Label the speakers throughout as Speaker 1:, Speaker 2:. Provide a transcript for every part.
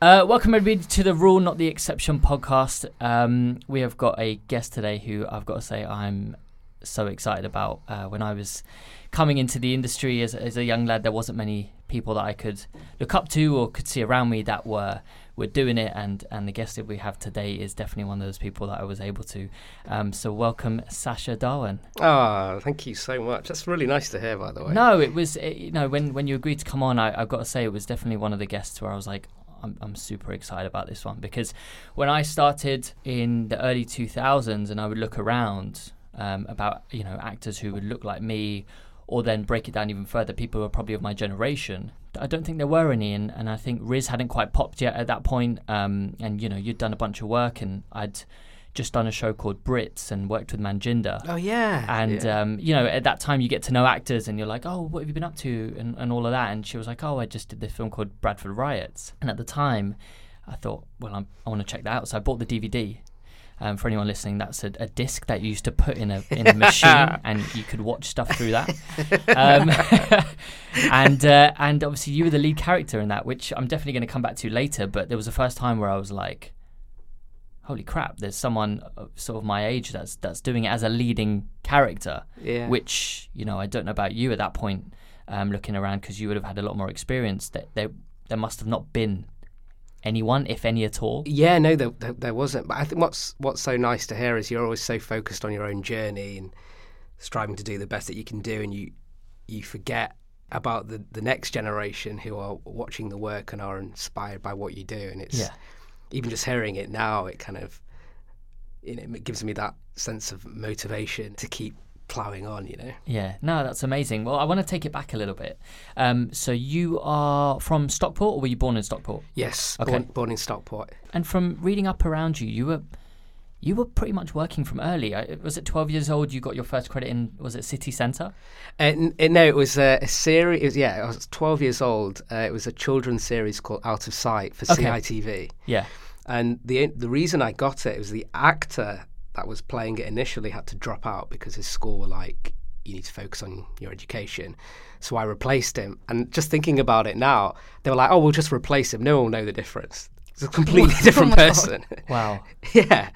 Speaker 1: Uh, welcome everybody to the Rule Not the Exception podcast. Um, we have got a guest today who I've got to say I'm so excited about. Uh, when I was coming into the industry as, as a young lad, there wasn't many people that I could look up to or could see around me that were were doing it. And and the guest that we have today is definitely one of those people that I was able to. Um, so welcome, Sacha Dhawan.
Speaker 2: Oh, thank you so much. That's really nice to hear, by the way.
Speaker 1: No, it was it, you know when when you agreed to come on, I, I've got to say it was definitely one of the guests where I was like. I'm, I'm super excited about this one because when I started in the early 2000s and I would look around um, about you know actors who would look like me or then break it down even further, people who are probably of my generation. I don't think there were any, and, and I think Riz hadn't quite popped yet at that point. Um, and you know, you'd done a bunch of work, and I'd just done a show called Brits and worked with Manjinder.
Speaker 2: Oh yeah.
Speaker 1: And
Speaker 2: yeah.
Speaker 1: um, you know, at that time, you get to know actors, and you're like, "Oh, what have you been up to?" and, and all of that. And she was like, "Oh, I just did this film called Bradford Riots." And at the time, I thought, "Well, I'm, I want to check that out." So I bought the DVD. Um, for anyone listening, that's a, a, disc that you used to put in a in a machine, and you could watch stuff through that. Um, and uh, and obviously, you were the lead character in that, which I'm definitely going to come back to later. But there was the first time where I was like, "Holy crap!" There's someone sort of my age that's that's doing it as a leading character.
Speaker 2: Yeah.
Speaker 1: Which you know, I don't know about you at that point, um, looking around because you would have had a lot more experience. That there there must have not been anyone, if any at all?
Speaker 2: Yeah, no, there, there, there, wasn't. But I think what's what's so nice to hear is you're always so focused on your own journey and striving to do the best that you can do, and you you forget about the the next generation who are watching the work and are inspired by what you do. And it's
Speaker 1: yeah.
Speaker 2: Even just hearing it now, it kind of you know, it gives me that sense of motivation to keep plowing on, you know.
Speaker 1: Yeah, no, that's amazing. Well, I want to take it back a little bit. Um, so you are from Stockport, or were you born in Stockport?
Speaker 2: Yes,
Speaker 1: Okay.
Speaker 2: born, born in Stockport.
Speaker 1: And from reading up around you, you were you were pretty much working from early. Uh, Was it twelve years old? You got your first credit in was it City Centre?
Speaker 2: Uh, n- uh, no, it was a, a series. It was, yeah, I was 12 years old. Uh, it was a children's series called Out of Sight for
Speaker 1: Okay.
Speaker 2: CITV.
Speaker 1: Yeah.
Speaker 2: And the the reason I got it was the actor that was playing it initially had to drop out because his school were like, you need to focus on your education. So I replaced him. And just thinking about it now, they were like, oh, we'll just replace him. No one will know the difference. It's a completely different
Speaker 3: God.
Speaker 2: person.
Speaker 1: Wow.
Speaker 2: yeah.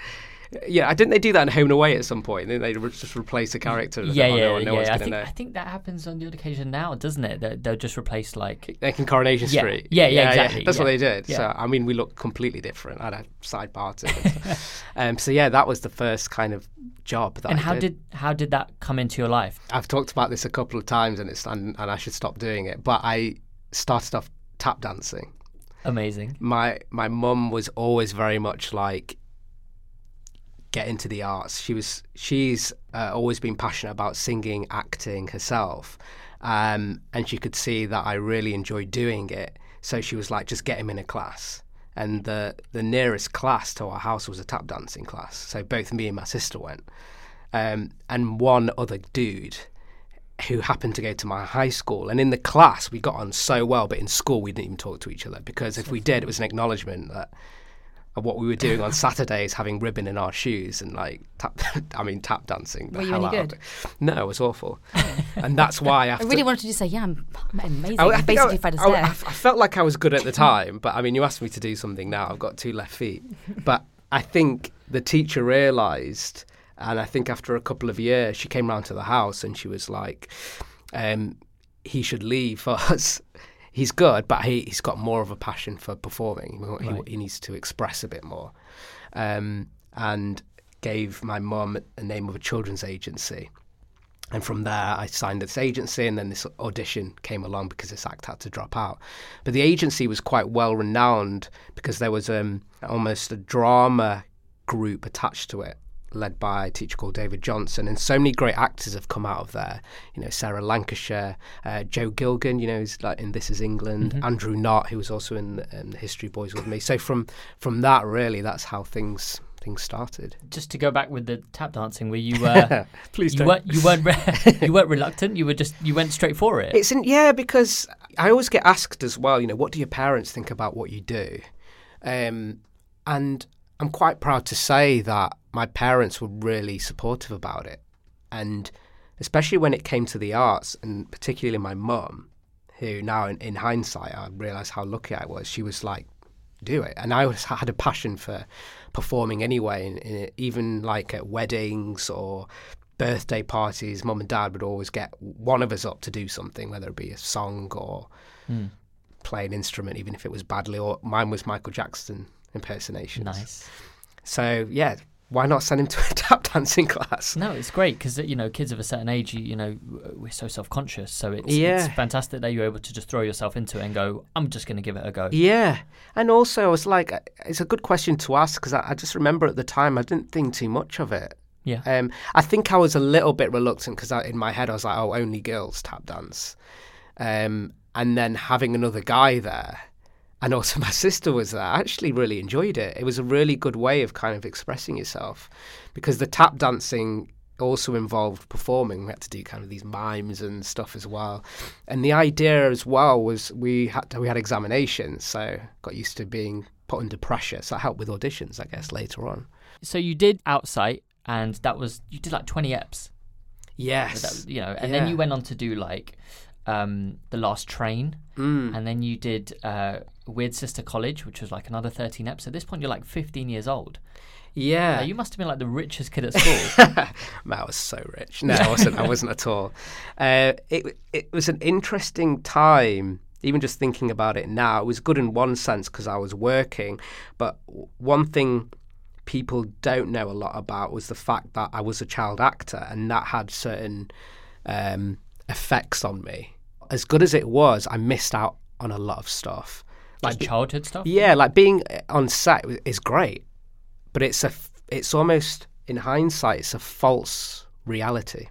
Speaker 2: Yeah, I didn't they do that in Home and Away at some point? Then they re- just replace a character.
Speaker 1: Yeah,
Speaker 2: oh,
Speaker 1: yeah,
Speaker 2: no, one- no
Speaker 1: yeah. I think. I think that happens on the odd occasion now, doesn't it? They- They'll just replace like
Speaker 2: Like in Coronation
Speaker 1: Yeah.
Speaker 2: Street.
Speaker 1: Yeah, yeah, exactly,
Speaker 2: That's what they did.
Speaker 1: Yeah.
Speaker 2: So I mean, we look completely different. I had a side part. um, so yeah, that was the first kind of job that
Speaker 1: And
Speaker 2: I
Speaker 1: how
Speaker 2: did.
Speaker 1: did how did that come into your life?
Speaker 2: I've talked about this a couple of times, and it's and, and I should stop doing it. But I started off tap dancing.
Speaker 1: Amazing.
Speaker 2: My my mum was always very much like get into the arts. She was she's uh, always been passionate about singing, acting herself, um, and she could see that I really enjoyed doing it. So she was like, just get him in a class. And the the nearest class to our house was a tap dancing class. So both me and my sister went, um, and one other dude who happened to go to my high school. And in the class, we got on so well, but in school, we didn't even talk to each other because if we did, it was an acknowledgement that of what we were doing on Saturdays, having ribbon in our shoes and like tap, I mean tap dancing. the
Speaker 3: Were you
Speaker 2: hell
Speaker 3: any good?
Speaker 2: No, it was awful, and that's why
Speaker 3: I really wanted to say, yeah, I'm, I'm amazing.
Speaker 2: I, I
Speaker 3: I basically
Speaker 2: I, I, I, I felt like I was good at the time, but I mean, you asked me to do something now. I've got two left feet, but I think the teacher realised, and I think after a couple of years, she came round to the house and she was like, um, "He should leave us. He's good, but he, he's got more of a passion for performing. He,
Speaker 1: Right.
Speaker 2: he needs to express a bit more." Um, and gave my mum a name of a children's agency. And from there, I signed this agency, and then this audition came along because this act had to drop out. But the agency was quite well renowned because there was um, almost a drama group attached to it, led by a teacher called David Johnson. And so many great actors have come out of there. You know, Sarah Lancashire, uh, Joe Gilgun, you know, who's like in This Is England, Andrew Knott, who was also in um, the History Boys with me. So from from that, really, that's how things things started.
Speaker 1: Just to go back with the tap dancing, where you uh,
Speaker 2: Please
Speaker 1: you weren't you weren't re- you weren't reluctant. You were just you went straight for it.
Speaker 2: It's in, yeah, because I always get asked as well. You know, what do your parents think about what you do? Um, and I'm quite proud to say that my parents were really supportive about it, and especially when it came to the arts, and particularly my mum, who now in, in hindsight I realise how lucky I was. She was like, do it. And I always had a passion for performing anyway, in, in even like at weddings or birthday parties. Mum and Dad would always get one of us up to do something, whether it be a song or
Speaker 1: Mm.
Speaker 2: play an instrument, even if it was badly. Or mine was Michael Jackson impersonations.
Speaker 1: Nice.
Speaker 2: So yeah, why not send him to a tap dancing class?
Speaker 1: No, it's great because you know kids of a certain age, you, you know, we're so self-conscious. So it's,
Speaker 2: Yeah.
Speaker 1: it's fantastic that you're able to just throw yourself into it and go, "I'm just going to give it a go."
Speaker 2: Yeah, and also I was like, it's a good question to ask because I, I just remember at the time I didn't think too much of it.
Speaker 1: Yeah.
Speaker 2: Um, I think I was a little bit reluctant because in my head I was like, oh, only girls tap dance. Um, and then having another guy there, and also my sister was there, I actually really enjoyed it. It was a really good way of kind of expressing yourself because the tap dancing also involved performing. We had to do kind of these mimes and stuff as well. And the idea as well was we had to, we had examinations, so got used to being put under pressure. So that helped with auditions, I guess, later on.
Speaker 1: So you did outside, and that was you did like 20 eps.
Speaker 2: Yes.
Speaker 1: That, you know, and then you went on to do like um, the last train,
Speaker 2: Mm.
Speaker 1: and then you did uh, Weirdsister College, which was like another 13 eps. At this point, you're like 15 years old.
Speaker 2: Yeah.
Speaker 1: Uh, you must have been like the richest kid at school.
Speaker 2: Man, I was so rich. No, I wasn't. I wasn't at all. Uh, it it was an interesting time. Even just thinking about it now, it was good in one sense because I was working. But one thing people don't know a lot about was the fact that I was a child actor, and that had certain um, effects on me. As good as it was, I missed out on a lot of stuff.
Speaker 1: Like childhood stuff.
Speaker 2: Yeah, like being on set is great, but it's a it's almost in hindsight it's a false reality.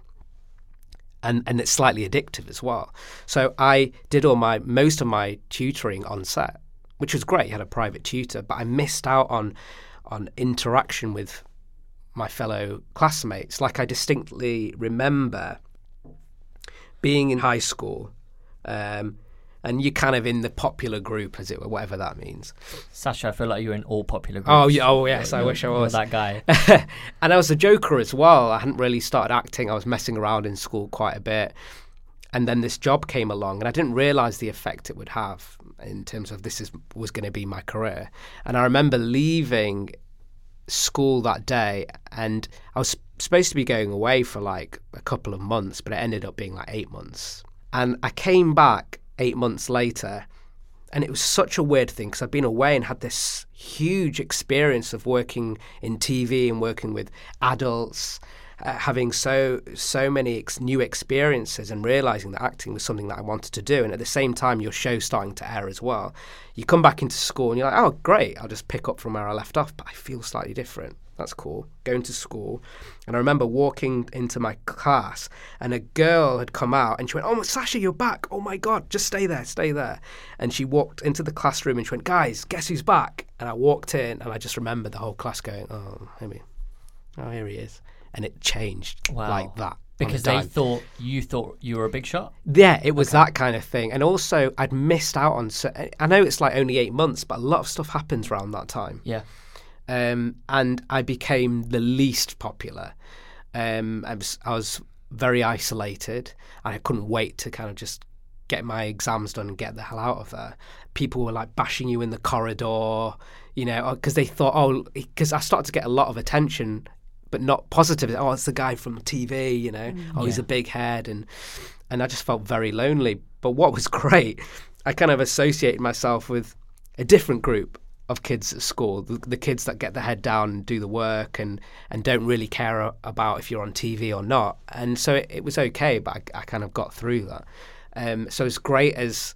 Speaker 2: And and it's slightly addictive as well. So I did all my most of my tutoring on set, which was great. I had a private tutor, but I missed out on on interaction with my fellow classmates. Like I distinctly remember being in high school, um, and you're kind of in the popular group, as it were, whatever that means.
Speaker 1: Sacha, I feel like you're in all popular oh, groups.
Speaker 2: Oh, yeah, oh yes, I wish I was.
Speaker 1: that guy.
Speaker 2: and I was a joker as well. I hadn't really started acting. I was messing around in school quite a bit. And then this job came along, and I didn't realize the effect it would have in terms of this is was going to be my career. And I remember leaving school that day, and I was supposed to be going away for like a couple of months, but it ended up being like eight months. And I came back eight months later, and it was such a weird thing because I'd been away and had this huge experience of working in TV and working with adults, uh, having so so many ex- new experiences and realizing that acting was something that I wanted to do. And at the same time, your show's starting to air as well. You come back into school and you're like, oh great, I'll just pick up from where I left off, but I feel slightly different. That's cool. Going to school, and I remember walking into my class, and a girl had come out, and she went, "Oh, Sacha, you're back! Oh my God, just stay there, stay there." And she walked into the classroom, and she went, "Guys, guess who's back?" And I walked in, and I just remember the whole class going, "Oh, maybe, oh, here he is," and it changed
Speaker 1: Wow.
Speaker 2: like that
Speaker 1: Because they thought you thought you were a big shot.
Speaker 2: Yeah, it was that kind of thing. And also, I'd missed out on. So, I know it's like only eight months, but a lot of stuff happens around that time.
Speaker 1: Yeah.
Speaker 2: Um, and I became the least popular. Um, I was I was very isolated, and I couldn't wait to kind of just get my exams done and get the hell out of there. People were like bashing you in the corridor, you know, because they thought, oh, because I started to get a lot of attention, but not positive. Oh, it's the guy from TV, you know. Oh, he's a big head, and and I just felt very lonely. But what was great, I kind of associated myself with a different group of kids at school, the, the kids that get their head down and do the work and, and don't really care about if you're on TV or not. And so it, it was okay, but I, I kind of got through that. Um, so as great as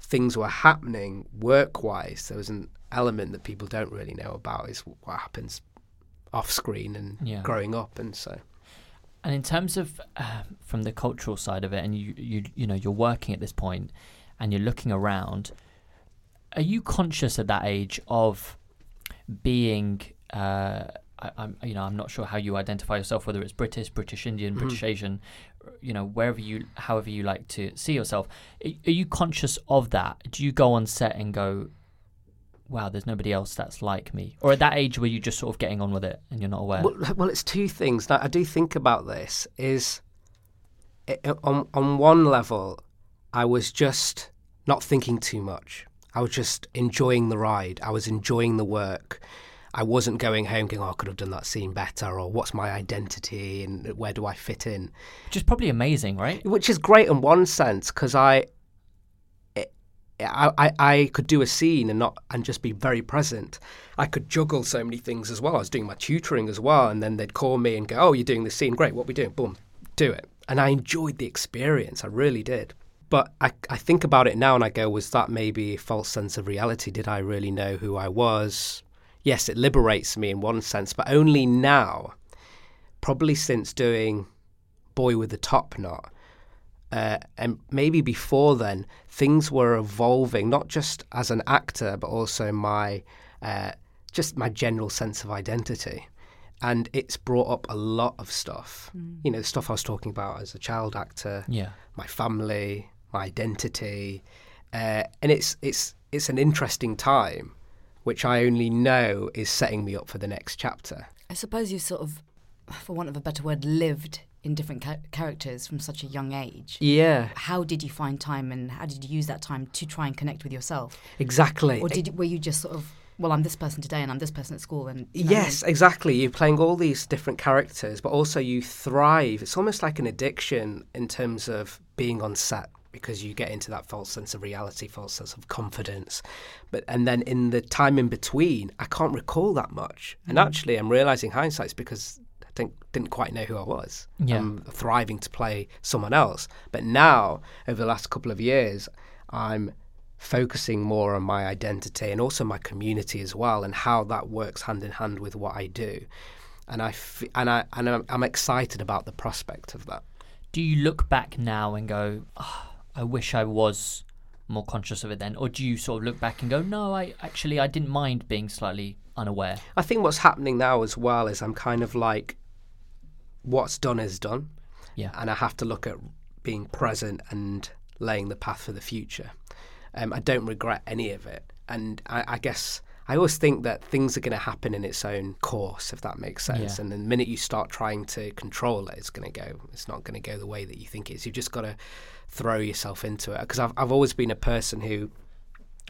Speaker 2: things were happening work wise, there was an element that people don't really know about is what happens off screen and
Speaker 1: Yeah.
Speaker 2: growing up. And so,
Speaker 1: And in terms of um, from the cultural side of it, and you you you know you're working at this point, and you're looking around, are you conscious at that age of being? Uh, I, I'm you know I'm not sure how you identify yourself, whether it's British, British Indian, mm-hmm. British Asian, you know wherever you however you like to see yourself. Are, are you conscious of that? Do you go on set and go? Wow, there's nobody else that's like me. Or at that age, were you just sort of getting on with it and you're not aware?
Speaker 2: Well, well, it's two things. Now, I do think about this. Is i on on one level, I was just not thinking too much. I was just enjoying the ride. I was enjoying the work. I wasn't going home going, oh, I could have done that scene better, or what's my identity and where do I fit in?
Speaker 1: Which is probably amazing, right?
Speaker 2: Which is great in one sense because I, eh, I, I, I could do a scene and not and just be very present. I could juggle so many things as well. I was doing my tutoring as well, and then they'd call me and go, "Oh, you're doing this scene, great. What are we doing? Boom, do it." And I enjoyed the experience. I really did. But I, I think about it now and I go, was that maybe a false sense of reality? Did I really know who I was? Yes, it liberates me in one sense, but only now, probably since doing Boy with the Top Knot, uh, and maybe before then, things were evolving, not just as an actor, but also my uh, just my general sense of identity. And it's brought up a lot of stuff. Mm. You know, the stuff I was talking about as a child actor,
Speaker 1: yeah.
Speaker 2: my family, identity, uh, and it's it's it's an interesting time, which I only know is setting me up for the next chapter.
Speaker 3: I suppose you sort of, for want of a better word, lived in different ca- characters from such a young age.
Speaker 2: Yeah.
Speaker 3: How did you find time, and how did you use that time to try and connect with yourself?
Speaker 2: Exactly.
Speaker 3: Or did were you just sort of well, I'm this person today and I'm this person at school. And
Speaker 2: you know, yes, exactly. You're playing all these different characters, but also you thrive. It's almost like an addiction in terms of being on set because you get into that false sense of reality, false sense of confidence. But and then in the time in between, I can't recall that much. Mm. And actually, I'm realizing hindsight's because didn't, didn't quite know who I was.
Speaker 1: Yeah.
Speaker 2: I'm thriving to play someone else. But now, over the last couple of years, I'm focusing more on my identity and also my community as well, and how that works hand in hand with what I do. And I f- and I and I'm, I'm excited about the prospect of that.
Speaker 1: Do you look back now and go, oh, "I wish I was more conscious of it then," or do you sort of look back and go, "No, I actually I didn't mind being slightly unaware"?
Speaker 2: I think what's happening now as well is I'm kind of like what's done is done.
Speaker 1: Yeah.
Speaker 2: And I have to look at being present and laying the path for the future. Um, I don't regret any of it. And I, I guess I always think that things are going to happen in its own course, if that makes sense.
Speaker 1: Yeah.
Speaker 2: And the minute you start trying to control it, it's going to go. It's not going to go the way that you think it is. You've just got to throw yourself into it. Because I've I've always been a person who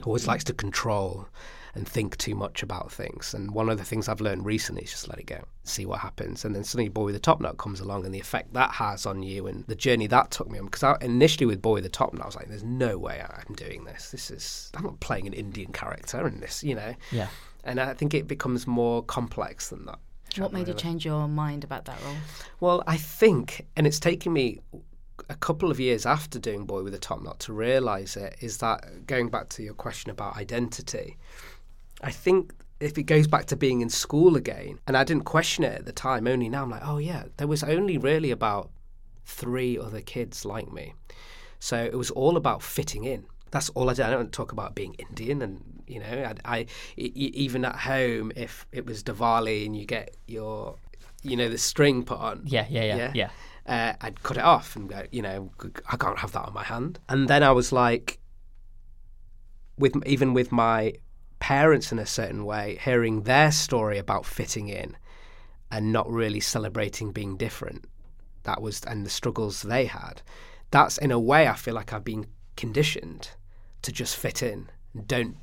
Speaker 2: always likes to control and think too much about things. And one of the things I've learned recently is just let it go, see what happens. And then suddenly Boy with the Top Knot comes along and the effect that has on you and the journey that took me on. Because I, initially with Boy with the Top Knot, I was like, there's no way I'm doing this. This is, I'm not playing an Indian character in this, you know?
Speaker 1: Yeah.
Speaker 2: And I think it becomes more complex than that.
Speaker 3: What made really. you change your mind about that role?
Speaker 2: Well, I think, and it's taken me a couple of years after doing Boy with a Top Knot to realise it, is that going back to your question about identity, I think if it goes back to being in school again, and I didn't question it at the time, only now I'm like, oh yeah, there was only really about three other kids like me. So it was all about fitting in. That's all I did. I don't talk about being Indian, and you know, I, I even at home, if it was Diwali and you get your, you know, the string put on.
Speaker 1: Yeah, yeah, yeah, yeah. yeah.
Speaker 2: Uh, I'd cut it off and go, you know, I can't have that on my hand. And then I was like, with even with my parents in a certain way, hearing their story about fitting in and not really celebrating being different. That was, and the struggles they had. That's in a way, I feel like I've been conditioned to just fit in. Don't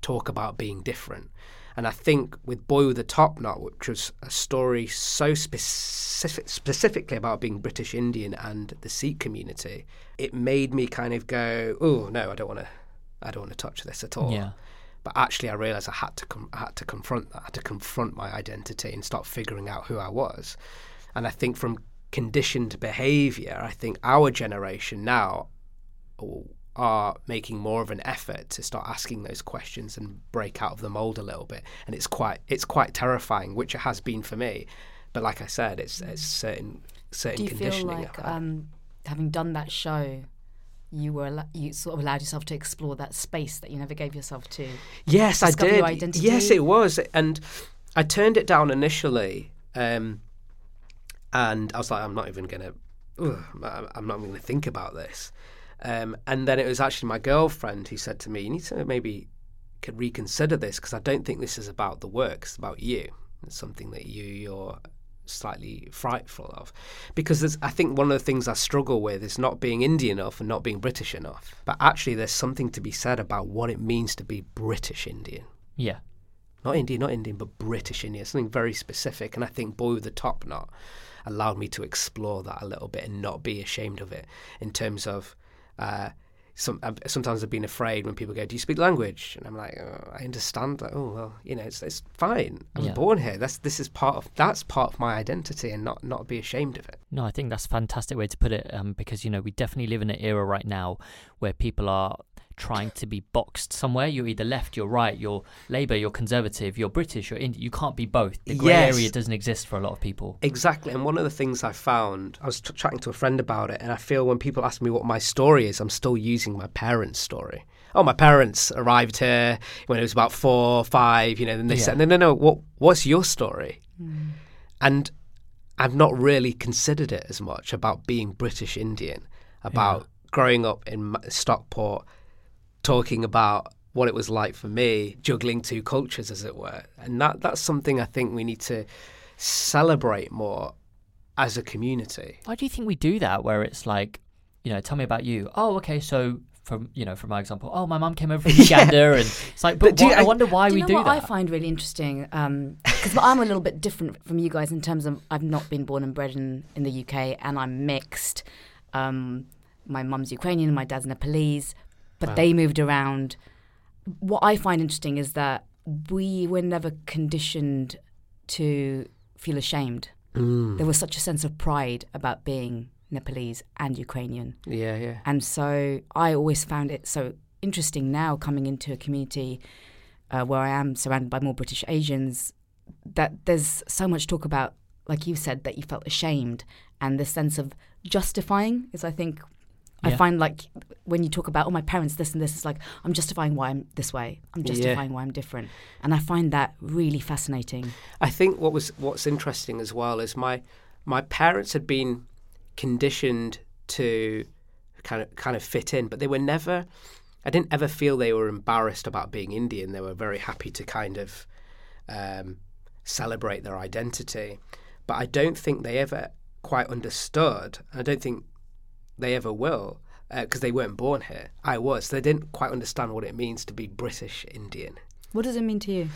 Speaker 2: talk about being different. And I think with Boy with a Top Knot, which was a story so specific, specifically about being British Indian and the Sikh community, it made me kind of go, "Oh no, I don't want to, I don't want to touch this at all."
Speaker 1: Yeah.
Speaker 2: But actually, I realised I had to com- I had to confront that. I had to confront my identity and start figuring out who I was. And I think from conditioned behaviour, I think our generation now oh, are making more of an effort to start asking those questions and break out of the mold a little bit. And it's quite it's quite terrifying, which it has been for me. But like I said, it's it's certain certain
Speaker 3: Do you
Speaker 2: conditioning.
Speaker 3: feel like um, having done that show? you were you sort of allowed yourself to explore that space that you never gave yourself to.
Speaker 2: Yes, I did. Yes, it was, and I turned it down initially, um, and I was like, I'm not even gonna, I'm not even gonna think about this. Um, and then it was actually my girlfriend who said to me, "You need to maybe could reconsider this because I don't think this is about the work; it's about you. It's something that you are slightly frightful of, because there's, I think one of the things I struggle with is not being Indian enough and not being British enough. But actually, there's something to be said about what it means to be British Indian.
Speaker 1: Yeah.
Speaker 2: Not Indian, not Indian, but British Indian. Something very specific, and I think Boy with the Top Knot allowed me to explore that a little bit and not be ashamed of it in terms of. Uh, some, sometimes I've been afraid when people go, "Do you speak language?" And I'm like, oh, "I understand." Like, oh well, you know, it's, it's fine. I was
Speaker 1: Yeah.
Speaker 2: born here. That's this is part of that's part of my identity, and not not be ashamed of it.
Speaker 1: No, I think that's a fantastic way to put it um, because, you know, we definitely live in an era right now where people are trying to be boxed somewhere. You're either left, you're right, you're Labour, you're Conservative, you're British, you're Indian. You can't be both. The grey
Speaker 2: Yes.
Speaker 1: area doesn't exist for a lot of people.
Speaker 2: Exactly. And one of the things I found, I was t- chatting to a friend about it, and I feel when people ask me what my story is, I'm still using my parents' story. Oh, my parents arrived here when it was about four, five, you know, then they
Speaker 1: Yeah.
Speaker 2: said, no, no, no, what, what's your story? Mm. And I've not really considered it as much about being British Indian, about growing up in Stockport, talking about what it was like for me, juggling two cultures, as it were. And that, that's something I think we need to celebrate more as a community.
Speaker 1: Why do you think we do that where it's like, you know, tell me about you. Oh, okay, so from, you know, from my example, oh, my mum came over from Uganda and it's like, but,
Speaker 2: But do you-
Speaker 1: I
Speaker 2: I-
Speaker 1: wonder why
Speaker 3: do
Speaker 1: we
Speaker 3: you know
Speaker 1: do
Speaker 3: what
Speaker 1: that.
Speaker 3: I find really interesting? Because I'm a little bit different from you guys in terms of I've not been born and bred in, in the UK and I'm mixed. Um, my mum's Ukrainian, my dad's Nepalese, but
Speaker 2: Wow.
Speaker 3: they moved around. What I find interesting is that we were never conditioned to feel ashamed.
Speaker 2: Mm.
Speaker 3: There was such a sense of pride about being Nepalese and Ukrainian.
Speaker 2: Yeah, yeah.
Speaker 3: And so I always found it so interesting now coming into a community uh, where I am surrounded by more British Asians that there's so much talk about, like you said, that you felt ashamed and the sense of justifying is, I think, I find like when you talk about, oh, my parents, this and this, it's like, I'm justifying why I'm this way. I'm
Speaker 2: Yeah.
Speaker 3: justifying why I'm different. And I find that really fascinating.
Speaker 2: I think what was what's interesting as well is my my parents had been conditioned to kind of kind of fit in, but they were never. I didn't ever feel they were embarrassed about being Indian. They were very happy to kind of um, celebrate their identity, but I don't think they ever quite understood. I don't think they ever will because they weren't born here. I was. They didn't quite understand what it means to be British Indian.
Speaker 3: What does it mean to you?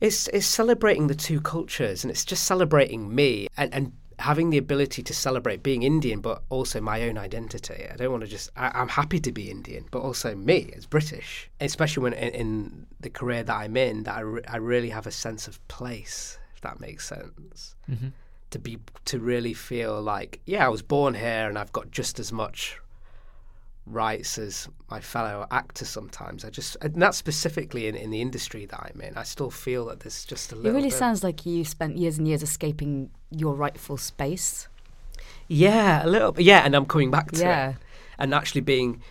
Speaker 2: It's it's celebrating the two cultures, and it's just celebrating me and, and having the ability to celebrate being Indian, but also my own identity. I don't want to just. I, I'm happy to be Indian, but also me as British, especially when in, in the career that I'm in, that I, re- I really have a sense of place. If that makes sense,
Speaker 1: hmm
Speaker 2: to be to really feel like yeah, I was born here, and I've got just as much rights as my fellow actor sometimes i just and that's specifically in, in the industry that i'm in i still feel that there's just a
Speaker 3: It really
Speaker 2: bit
Speaker 3: sounds like you spent years and years escaping your rightful space.
Speaker 2: Yeah, a little. bit. Yeah, and I'm coming back to
Speaker 3: Yeah.
Speaker 2: it, and actually being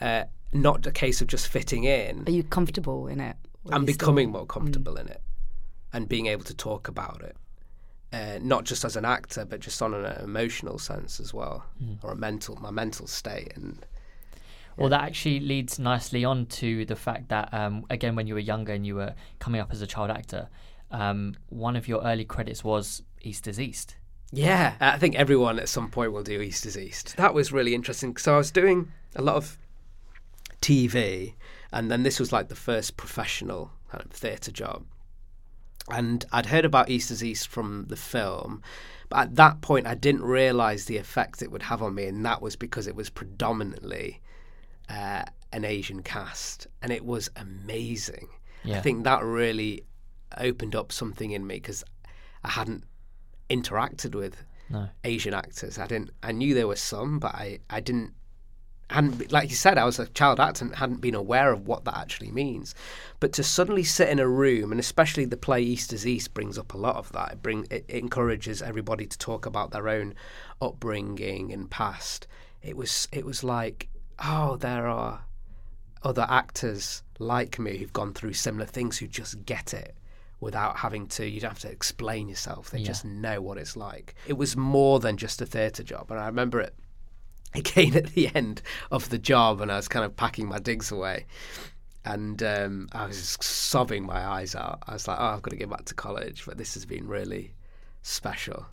Speaker 2: uh, not a case of just fitting in.
Speaker 3: Are you comfortable in it?
Speaker 2: I'm
Speaker 3: you still-
Speaker 2: becoming more comfortable in it, and being able to talk about it, uh, not just as an actor, but just on an emotional sense as well, or a mental, my mental state, and
Speaker 1: Well, that actually leads nicely on to the fact that, um, again, when you were younger and you were coming up as a child actor, um, one of your early credits was East is East.
Speaker 2: Yeah, I think everyone at some point will do East is East. That was really interesting. So I was doing a lot of TV, and then this was like the first professional kind of theatre job. And I'd heard about East is East from the film, but at that point I didn't realise the effect it would have on me, and that was because it was predominantly uh, an Asian cast, and it was amazing.
Speaker 1: Yeah.
Speaker 2: I think that really opened up something in me because I hadn't interacted with
Speaker 1: No.
Speaker 2: Asian actors. I didn't. I knew there were some, but I, I didn't. Hadn't like you said, I was a child actor and hadn't been aware of what that actually means. But to suddenly sit in a room, and especially the play East is East brings up a lot of that. It bring it, it encourages everybody to talk about their own upbringing and past. It was it was like, oh, there are other actors like me who've gone through similar things who just get it without having to you don't have to explain yourself they
Speaker 1: Yeah.
Speaker 2: just know what it's like it was more than just a theatre job and i remember it again at the end of the job and i was kind of packing my digs away and um, i was sobbing my eyes out i was like oh i've got to get back to college but this has been really special.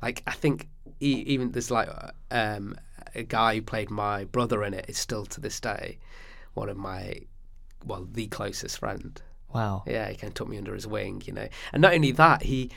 Speaker 2: Like I think e- even there's like um, a guy who played my brother in it is still to this day one of my well the closest friend.
Speaker 1: Wow.
Speaker 2: Yeah, he kind of took me under his wing, you know. And not only that, he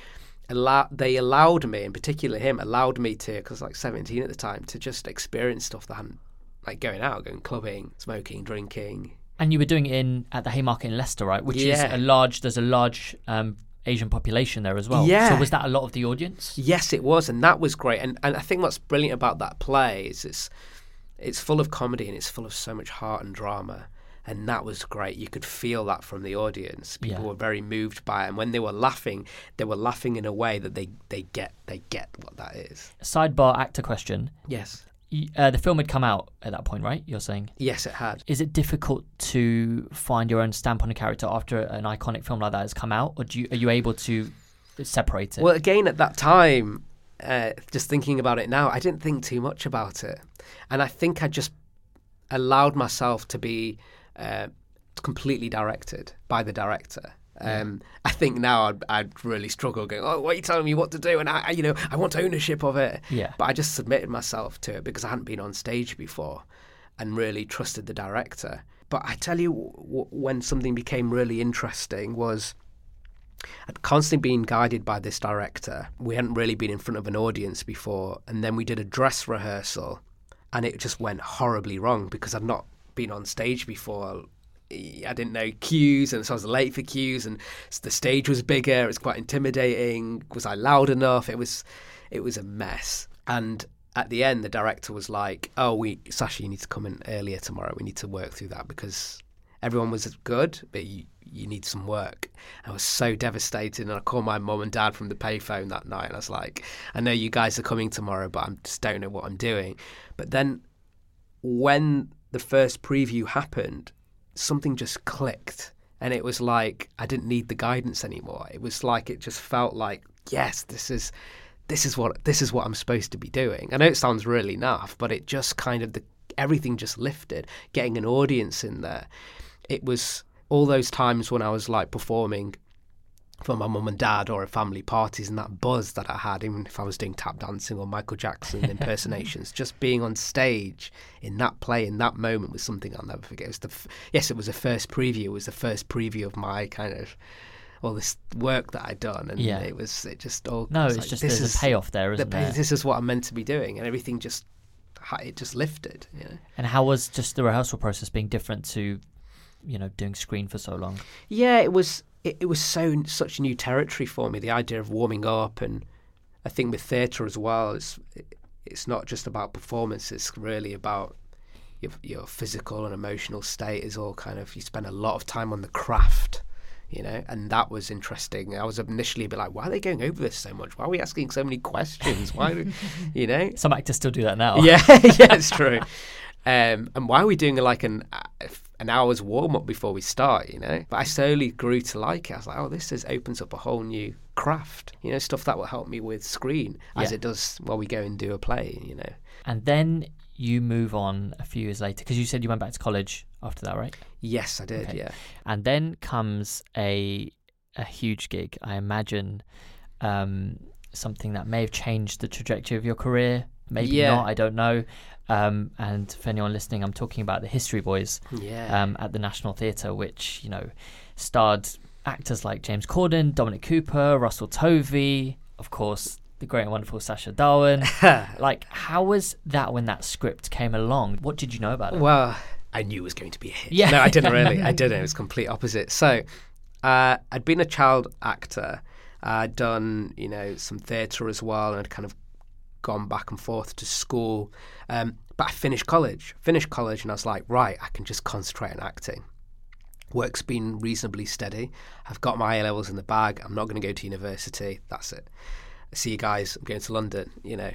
Speaker 2: allowed they allowed me, in particular him, allowed me to because like 17 at the time to just experience stuff that I hadn't like going out, going clubbing, smoking, drinking.
Speaker 1: And you were doing it in at the Haymarket in Leicester, right? Which
Speaker 2: Yeah.
Speaker 1: is a large. There's a large um, Asian population there as well.
Speaker 2: Yeah.
Speaker 1: So was that a lot of the audience?
Speaker 2: Yes, it was, and that was great. And and I think what's brilliant about that play is it's it's full of comedy and it's full of so much heart and drama. And that was great. You could feel that from the audience. People
Speaker 1: Yeah.
Speaker 2: were very moved by it, and when they were laughing, they were laughing in a way that they, they get they get what that is.
Speaker 1: Sidebar actor question.
Speaker 2: Yes,
Speaker 1: Uh, the film had come out at that point, right? You're saying.
Speaker 2: yes, it had.
Speaker 1: Is it difficult to find your own stamp on a character after an iconic film like that has come out, or do you, are you able to separate it?
Speaker 2: Well, again, at that time, uh, just thinking about it now, I didn't think too much about it, and I think I just allowed myself to be uh, completely directed by the director. Um, I think now I'd, I'd really struggle going, oh, what are you telling me what to do? And I, I- you know, I want ownership of it.
Speaker 1: Yeah.
Speaker 2: But I just submitted myself to it because I hadn't been on stage before and really trusted the director. But I tell you, w- when something became really interesting was I'd constantly been guided by this director. We hadn't really been in front of an audience before, and then we did a dress rehearsal, and it just went horribly wrong because I'd not been on stage before. I didn't know cues, and so I was late for cues, and the stage was bigger. It was quite intimidating. Was I loud enough? It was, it was a mess. And at the end, the director was like, "Oh, we, Sacha, you need to come in earlier tomorrow. We need to work through that because everyone was good, but you, you need some work. I was so devastated, and I called my mum and dad from the payphone that night, and I was like, I know you guys are coming tomorrow, but I just don't know what I'm doing. But then when the first preview happened, something just clicked. And it was like I didn't need the guidance anymore. It was like it just felt like, yes, this is this is what this is what I'm supposed to be doing. I know it sounds really naff, but it just kind of the everything just lifted. Getting an audience in there, it was all those times when I was like performing for my mum and dad or at family parties and that buzz that I had, even if I was doing tap dancing or Michael Jackson impersonations, just being on stage in that play in that moment was something I'll never forget. It was the f- yes, it was the first preview. It was the first preview of my kind of all this work that I'd done, and
Speaker 1: Yeah.
Speaker 2: it was it just all
Speaker 1: no, it's
Speaker 2: like,
Speaker 1: just
Speaker 2: this
Speaker 1: there's
Speaker 2: is
Speaker 1: a payoff there,
Speaker 2: the
Speaker 1: isn't
Speaker 2: pay-
Speaker 1: there?
Speaker 2: This is what I'm meant to be doing, and everything just it just lifted. You know?
Speaker 1: And how was just the rehearsal process being different to, you know, doing screen for so long?
Speaker 2: Yeah, it was. It, it was so such new territory for me. The idea of warming up, and I think with theatre as well, it's it's not just about performance. It's really about your your physical and emotional state. Is all kind of you spend a lot of time on the craft, you know, and that was interesting. I was initially a bit like, why are they going over this so much? Why are we asking so many questions? Why, do, you know?
Speaker 1: Some actors still do that now.
Speaker 2: Yeah, yeah, it's true. Um, and why are we doing like an uh, an hour's warm up before we start? You know, but I slowly grew to like it. I was like, oh, this is opens up a whole new craft. You know, stuff that will help me with screen as
Speaker 1: Yeah.
Speaker 2: it does while we go and do a play. You know.
Speaker 1: And then you move on a few years later because you said you went back to college after that, right?
Speaker 2: Yes, I did.
Speaker 1: Okay.
Speaker 2: Yeah.
Speaker 1: And then comes a a huge gig. I imagine um, something that may have changed the trajectory of your career. Maybe
Speaker 2: Yeah.
Speaker 1: not. I don't know. Um, and for anyone listening, I'm talking about the History Boys
Speaker 2: Yeah.
Speaker 1: um, at the National Theatre, which you know starred actors like James Corden, Dominic Cooper, Russell Tovey, of course, the great and wonderful Sacha Dhawan. like, how was that when that script came along? What did you know about it?
Speaker 2: Well, I knew it was going to be a hit.
Speaker 1: Yeah.
Speaker 2: No, I didn't really. I didn't. It was complete opposite. So, uh, I'd been a child actor. I'd done, you know, some theatre as well, and I'd kind of gone back and forth to school. Um, but I finished college. Finished college, and I was like, right, I can just concentrate on acting. Work's been reasonably steady. I've got my A levels in the bag. I'm not going to go to university. That's it. See you guys. I'm going to London. You know,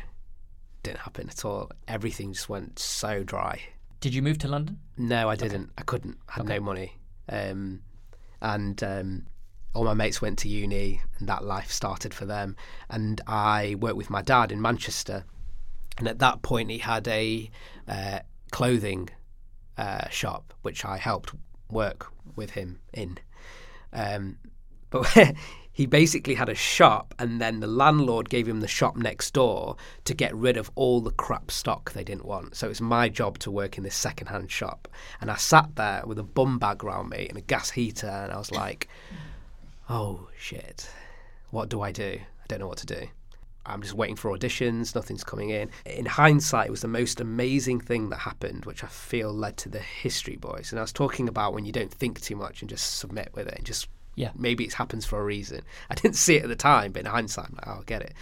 Speaker 2: didn't happen at all. Everything just went so dry.
Speaker 1: Did you move to London?
Speaker 2: No, I didn't. I couldn't. I had no money. Um, and um, all my mates went to uni, and that life started for them. And I worked with my dad in Manchester. And at that point, he had a uh, clothing uh, shop, which I helped work with him in. Um, but he basically had a shop, and then the landlord gave him the shop next door to get rid of all the crap stock they didn't want. So it was my job to work in this second-hand shop, and I sat there with a bum bag around me and a gas heater, and I was like, "Oh shit, what do I do? I don't know what to do." I'm just waiting for auditions, nothing's coming in. In hindsight, it was the most amazing thing that happened, which I feel led to the History Boys. And I was talking about when you don't think too much and just submit with it and just
Speaker 1: Yeah.
Speaker 2: maybe it happens for a reason. I didn't see it at the time, but in hindsight, I'm like, oh, I get it.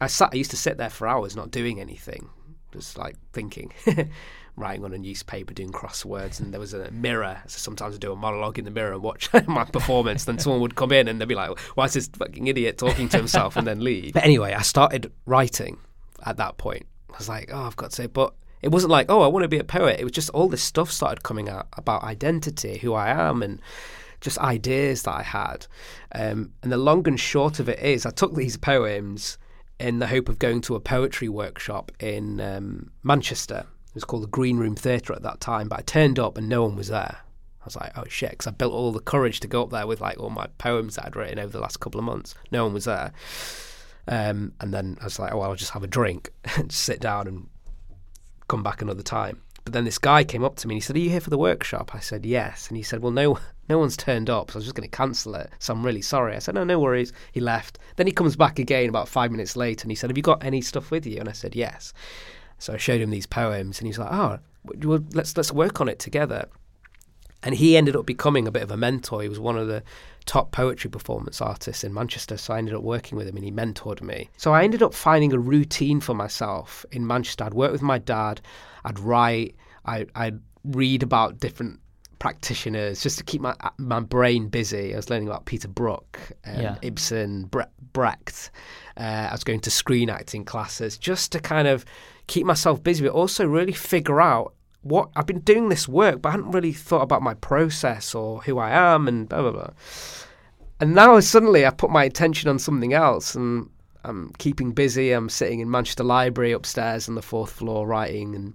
Speaker 2: I sat, I used to sit there for hours not doing anything, just like thinking, writing on a newspaper, doing crosswords, and there was a mirror. So sometimes I'd do a monologue in the mirror and watch my performance. Then someone would come in and they'd be like, why is this fucking idiot talking to himself and then leave? But anyway, I started writing at that point. I was like, oh, I've got to but it wasn't like, oh, I want to be a poet. It was just all this stuff started coming out about identity, who I am, and just ideas that I had. Um, and the long and short of it is, I took these poems in the hope of going to a poetry workshop in um, Manchester. It was called the Green Room Theatre at that time, but I turned up and no one was there. I was like, oh shit, because I built all the courage to go up there with like all my poems that I'd written over the last couple of months. No one was there. Um, and then I was like, oh, well, I'll just have a drink and sit down and come back another time. But then this guy came up to me and he said, Are you here for the workshop? I said, Yes. And he said, Well, no, no one's turned up, so I was just going to cancel it. So I'm really sorry. I said, No, no worries. He left. Then he comes back again about five minutes later and he said, Have you got any stuff with you? And I said, Yes. So I showed him these poems and he's like, Oh, well, let's let's work on it together. And he ended up becoming a bit of a mentor. He was one of the top poetry performance artists in Manchester. So I ended up working with him and he mentored me. So I ended up finding a routine for myself in Manchester. I'd work with my dad, I'd write, I, I'd read about different practitioners just to keep my my brain busy. I was learning about Peter Brook, um,
Speaker 1: Yeah.
Speaker 2: Ibsen, Bre- Brecht. Uh, I was going to screen acting classes just to kind of keep myself busy, but also really figure out what I've been doing this work, but I hadn't really thought about my process or who I am and blah blah blah. And now suddenly I put my attention on something else and I'm keeping busy. I'm sitting in Manchester Library upstairs on the fourth floor writing and,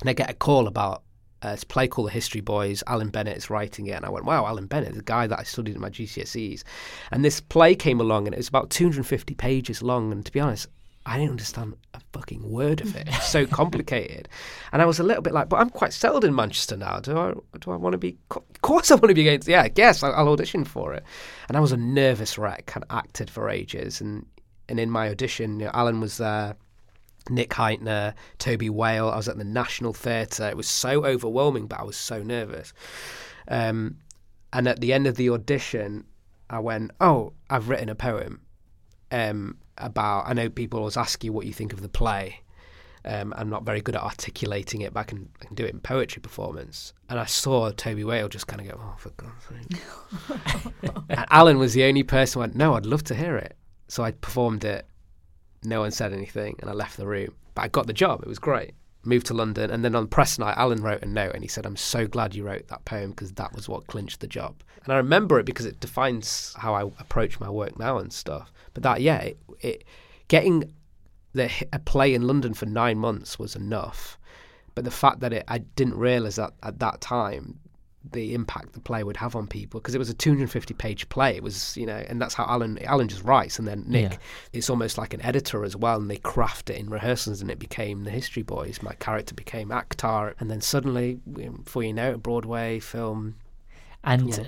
Speaker 2: and I get a call about uh, this play called The History Boys. Alan Bennett is writing it. And I went, wow, Alan Bennett, the guy that I studied in my GCSEs. And this play came along and it was about 250 pages long. And to be honest, I didn't understand a fucking word of it. It's so complicated. And I was a little bit like, but I'm quite settled in Manchester now. Do I do I want to be? Of course I want to be against. Yeah, I guess I'll, I'll audition for it. And I was a nervous wreck. Had acted for ages, and and in my audition, you know, Alan was there. Nick Hytner, Toby Whale. I was at the National Theatre. It was so overwhelming, but I was so nervous. Um, and at the end of the audition, I went, "Oh, I've written a poem um, about. I know people always ask you what you think of the play. Um, I'm not very good at articulating it, but I can, I can do it in poetry performance. And I saw Toby Whale just kind of go, "Oh, for God's sake!" and Alan was the only person who went, "No, I'd love to hear it." So I performed it. No one said anything, and I left the room. But I got the job. It was great. Moved to London, and then on press night, Alan wrote a note, and he said, "I'm so glad you wrote that poem because that was what clinched the job." And I remember it because it defines how I approach my work now and stuff. But that, yeah, it, it getting the a play in London for nine months was enough. But the fact that it, I didn't realize that at that time the impact the play would have on people because it was a 250 page play it was you know and that's how alan alan just writes and then nick
Speaker 1: Yeah.
Speaker 2: is almost like an editor as well and they craft it in rehearsals and it became the history boys my character became Akthar and then suddenly before you know it broadway film
Speaker 1: And
Speaker 2: Yeah.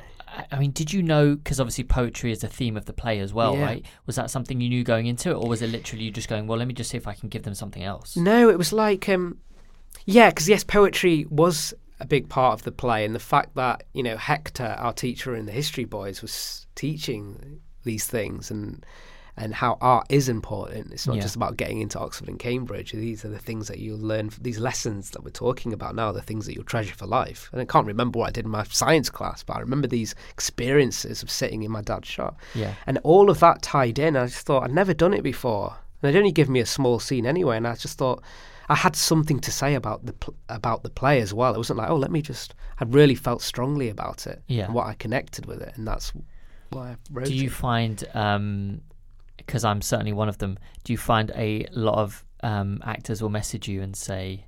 Speaker 1: I- mean, did you know? Because obviously poetry is a theme of the play as well,
Speaker 2: Yeah.
Speaker 1: right? Was that something you knew going into it, or was it literally you just going, "Well, let me just see if I can give them something else"?
Speaker 2: No, it was like, um, yeah, because yes, poetry was a big part of the play, and the fact that you know Hector, our teacher in the History Boys, was teaching these things and and how art is important. It's not
Speaker 1: Yeah.
Speaker 2: just about getting into Oxford and Cambridge. These are the things that you'll learn. These lessons that we're talking about now, the things that you'll treasure for life. And I can't remember what I did in my science class, but I remember these experiences of sitting in my dad's shop.
Speaker 1: Yeah.
Speaker 2: And all of that tied in. I just thought I'd never done it before. And they'd only give me a small scene anyway, and I just thought I had something to say about the pl- about the play as well. It wasn't like, oh, let me just. I really felt strongly about it
Speaker 1: Yeah.
Speaker 2: and what I connected with it, and that's why I wrote
Speaker 1: Do you
Speaker 2: it.
Speaker 1: find, because I'm certainly one of them, do you find a lot of um, actors will message you and say,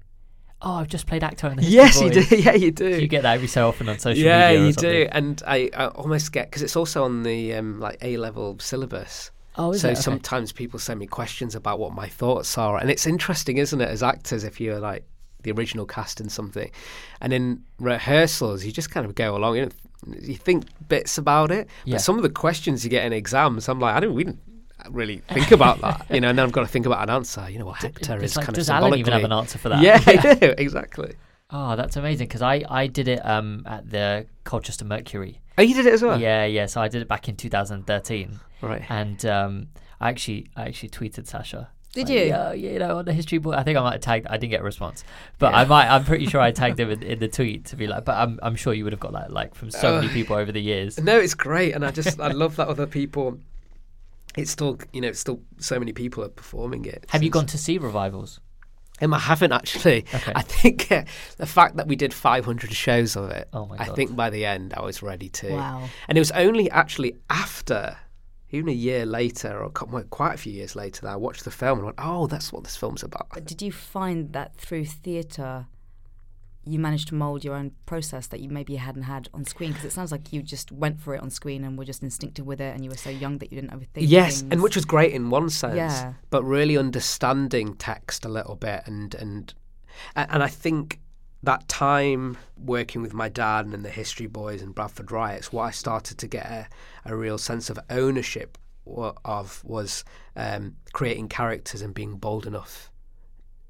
Speaker 1: "Oh, I've just played Akthar in the History
Speaker 2: Yes, you do. Yeah, you do.
Speaker 1: You get that every so often on social
Speaker 2: yeah,
Speaker 1: media. or
Speaker 2: you
Speaker 1: something.
Speaker 2: do. And I, I almost get because it's also on the um, like A level syllabus.
Speaker 1: Oh,
Speaker 2: so?
Speaker 1: Okay.
Speaker 2: sometimes people send me questions about what my thoughts are, and it's interesting, isn't it, as actors, if you're like the original cast in something, and in rehearsals you just kind of go along and you think bits about it.
Speaker 1: Yeah.
Speaker 2: But some of the questions you get in exams, I'm like, I don't, we didn't really think about that, you know, and then I've got to think about an answer. You know, what Hector
Speaker 1: It's
Speaker 2: is
Speaker 1: like,
Speaker 2: kind
Speaker 1: does
Speaker 2: of
Speaker 1: Alan even have an answer for that?
Speaker 2: Yeah, I do exactly.
Speaker 1: Oh, that's amazing because I, I did it um at the Colchester Mercury.
Speaker 2: Oh, you did it as well.
Speaker 1: Yeah, yeah. So I did it back in 2013,
Speaker 2: Right.
Speaker 1: and um, I actually I actually tweeted Sacha.
Speaker 3: Did
Speaker 1: Like,
Speaker 3: you?
Speaker 1: Yeah, you know, on the history book. I think I might have tagged. I didn't get a response, but I might. I'm pretty sure I tagged him in, in the tweet to be like. But I'm I'm sure you would have got that like from so many
Speaker 2: Oh.
Speaker 1: people over the years.
Speaker 2: No, it's great, and I just I love that other people. It's still you know it's still so many people are performing it.
Speaker 1: Have you gone to see revivals?
Speaker 2: Um, I haven't actually.
Speaker 1: Okay.
Speaker 2: I think uh, the fact that we did 500 shows of it.
Speaker 1: Oh my
Speaker 2: I think by the end I was ready to.
Speaker 3: Wow.
Speaker 2: And it was only actually after, even a year later, or quite a few years later, that I watched the film and went, "Oh, that's what this film's about."
Speaker 3: But did you find that through theatre, you managed to mould your own process that you maybe hadn't had on screen? Because it sounds like you just went for it on screen and were just instinctive with it, and you were so young that you didn't overthink.
Speaker 2: Yes,
Speaker 3: things.
Speaker 2: and which was great in one sense.
Speaker 3: Yeah.
Speaker 2: But really understanding text a little bit, and and and I think that time working with my dad and the History Boys and Bradford Riots, what I started to get a, a real sense of ownership of was um, creating characters and being bold enough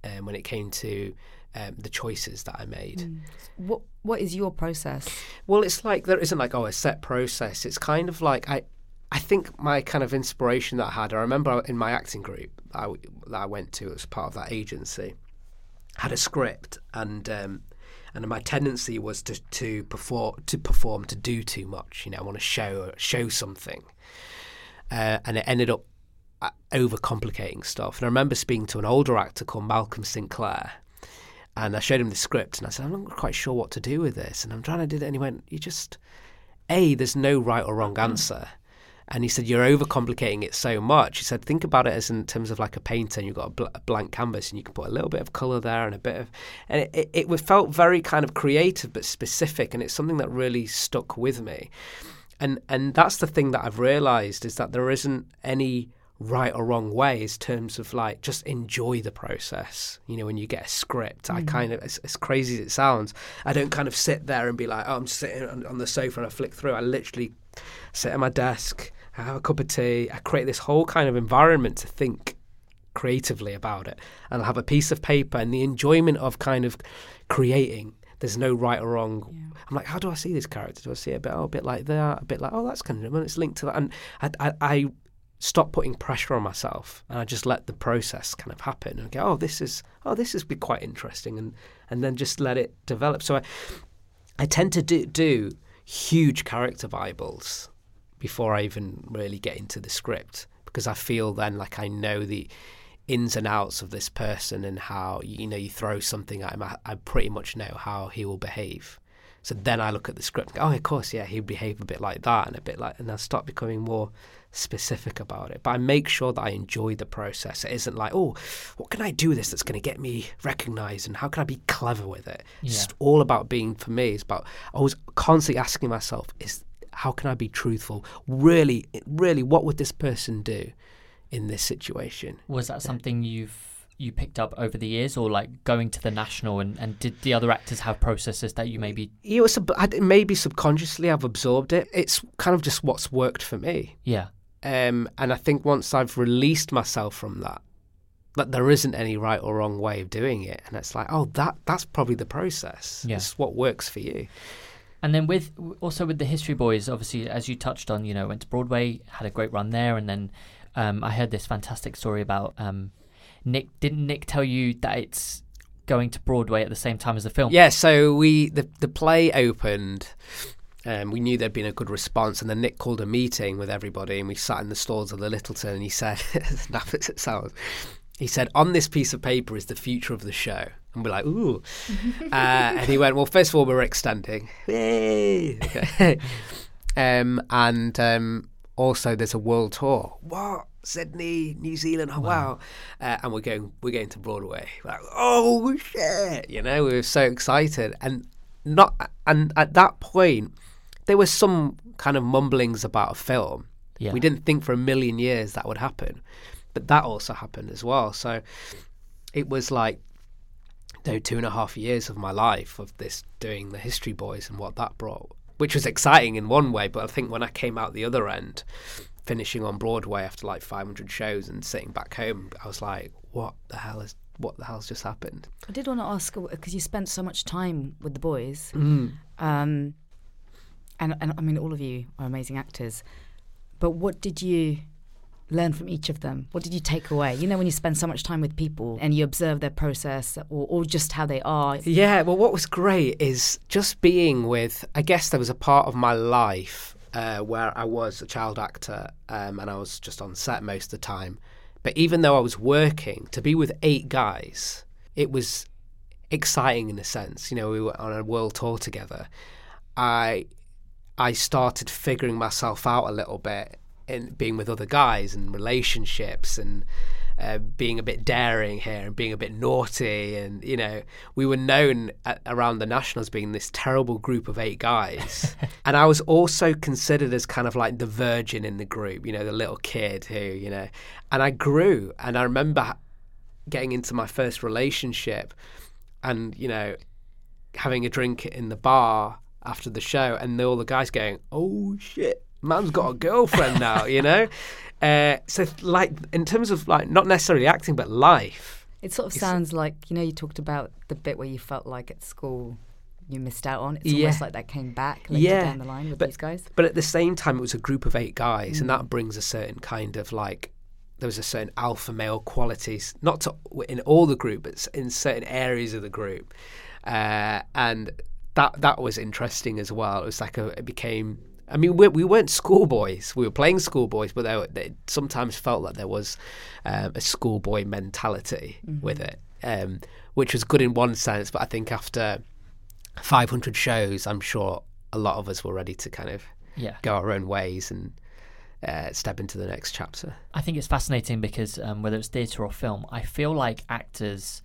Speaker 2: um, when it came to um, the choices that I made.
Speaker 3: what what is your process?
Speaker 2: Well, it's like there isn't like oh a set process. It's kind of like I, I think my kind of inspiration that I had. I remember in my acting group that I, that I went to as part of that agency, had a script and um, and my tendency was to to perform to perform to do too much. You know, I want to show show something, uh, and it ended up uh, overcomplicating stuff. And I remember speaking to an older actor called Malcolm Sinclair. And I showed him the script and I said, I'm not quite sure what to do with this. And I'm trying to do that. And he went, You just, A, there's no right or wrong mm-hmm. answer. And he said, You're overcomplicating it so much. He said, Think about it as in terms of like a painter and you've got a, bl- a blank canvas and you can put a little bit of colour there and a bit of. And it, it, it felt very kind of creative but specific. And it's something that really stuck with me. And, and that's the thing that I've realised is that there isn't any right or wrong way in terms of like just enjoy the process. You know, when you get a script, I mm. kind of, as, as crazy as it sounds, I don't kind of sit there and be like, oh, I'm sitting on, on the sofa and I flick through. I literally sit at my desk, I have a cup of tea, I create this whole kind of environment to think creatively about it. And I'll have a piece of paper and the enjoyment of kind of creating. There's no right or wrong. I'm like, how do I see this character? Do I see it a bit, oh, a bit like that, a bit like, oh, that's kind of, and it's linked to that. And I, I, I stop putting pressure on myself and I just let the process kind of happen and go, oh, this is, oh, this has been quite interesting, and and then just let it develop. So I, I tend to do, do huge character bibles before I even really get into the script because I feel then like I know the ins and outs of this person and how you know you throw something at him, I, I pretty much know how he will behave. So then I look at the script go, oh, of course, yeah, he'd behave a bit like that and a bit like, and I start becoming more specific about it. But I make sure that I enjoy the process. It isn't like, oh, what can I do with this that's going to get me recognised and how can I be clever with it? It's
Speaker 1: Yeah.
Speaker 2: just all about being, for me, it's about, I was constantly asking myself, is how can I be truthful? Really, really, what would this person do in this situation?
Speaker 1: Was that something you've you picked up over the years, or like going to the national and, and did the other actors have processes that you maybe
Speaker 2: You know, sub- maybe subconsciously I've absorbed it. It's kind of just what's worked for me.
Speaker 1: yeah
Speaker 2: Um, and I think once I've released myself from that, that there isn't any right or wrong way of doing it, and it's like, oh, that that's probably the process.
Speaker 1: Yeah.
Speaker 2: It's what works for you.
Speaker 1: And then with also with the History Boys, obviously as you touched on, you know, went to Broadway, had a great run there, and then um, I heard this fantastic story about um, Nick. Didn't Nick tell you that it's going to Broadway at the same time as the film?
Speaker 2: Yeah. So we the the play opened. Um, we knew there'd been a good response, and then Nick called a meeting with everybody, and we sat in the stalls of the Lyttelton, and he said, naff as it sounds, he said, "On this piece of paper is the future of the show." And we're like, "Ooh!" uh, and he went, "Well, first of all, we're extending, Yay! um, and um, also there's a world tour. What? Sydney, New Zealand. Oh wow! Uh, and we're going, we're going to Broadway. We're like, oh shit! You know, we were so excited, and not, and at that point, there was some kind of mumblings about a film.
Speaker 1: Yeah.
Speaker 2: We didn't think for a million years that would happen, but that also happened as well. So it was like you know, two and a half years of my life of this doing the History Boys and what that brought, which was exciting in one way. But I think when I came out the other end, finishing on Broadway after like 500 shows and sitting back home, I was like, what the hell is what the hell's just happened?
Speaker 3: I did want to ask because you spent so much time with the boys,
Speaker 2: Mm.
Speaker 3: um, and and I mean all of you are amazing actors, but what did you learn from each of them? What did you take away? You know, when you spend so much time with people and you observe their process or, or just how they are.
Speaker 2: Yeah, well, what was great is just being with. I guess there was a part of my life uh, where I was a child actor um, and I was just on set most of the time. But even though I was working, to be with eight guys, it was exciting in a sense. You know, we were on a world tour together. I I started figuring myself out a little bit in being with other guys and relationships and uh, being a bit daring here and being a bit naughty and you know we were known at, around the nationals being this terrible group of eight guys. And i was also considered as kind of like the virgin in the group you know the little kid who you know and i grew. And i remember getting into my first relationship and you know having a drink in the bar after the show and all the guys going oh shit man's got a girlfriend now you know uh, so like in terms of like not necessarily acting but life
Speaker 3: It sort of sounds like you know you talked about the bit where you felt like at school you missed out on. It's
Speaker 2: Yeah.
Speaker 3: almost like that came back later
Speaker 2: Yeah,
Speaker 3: down the line with
Speaker 2: but-
Speaker 3: these guys.
Speaker 2: but at the same time it was a group of eight guys and that brings a certain kind of like there was a certain alpha male qualities not to, in all the group but in certain areas of the group uh, and that that was interesting as well it was like a, it became I mean, we, we weren't schoolboys. We were playing schoolboys, but there, they sometimes felt like there was um, a schoolboy mentality with it, um, which was good in one sense. But I think after 500 shows, I'm sure a lot of us were ready to kind of
Speaker 1: Yeah.
Speaker 2: go our own ways and uh, step into the next chapter.
Speaker 1: I think it's fascinating because um, whether it's theatre or film, I feel like actors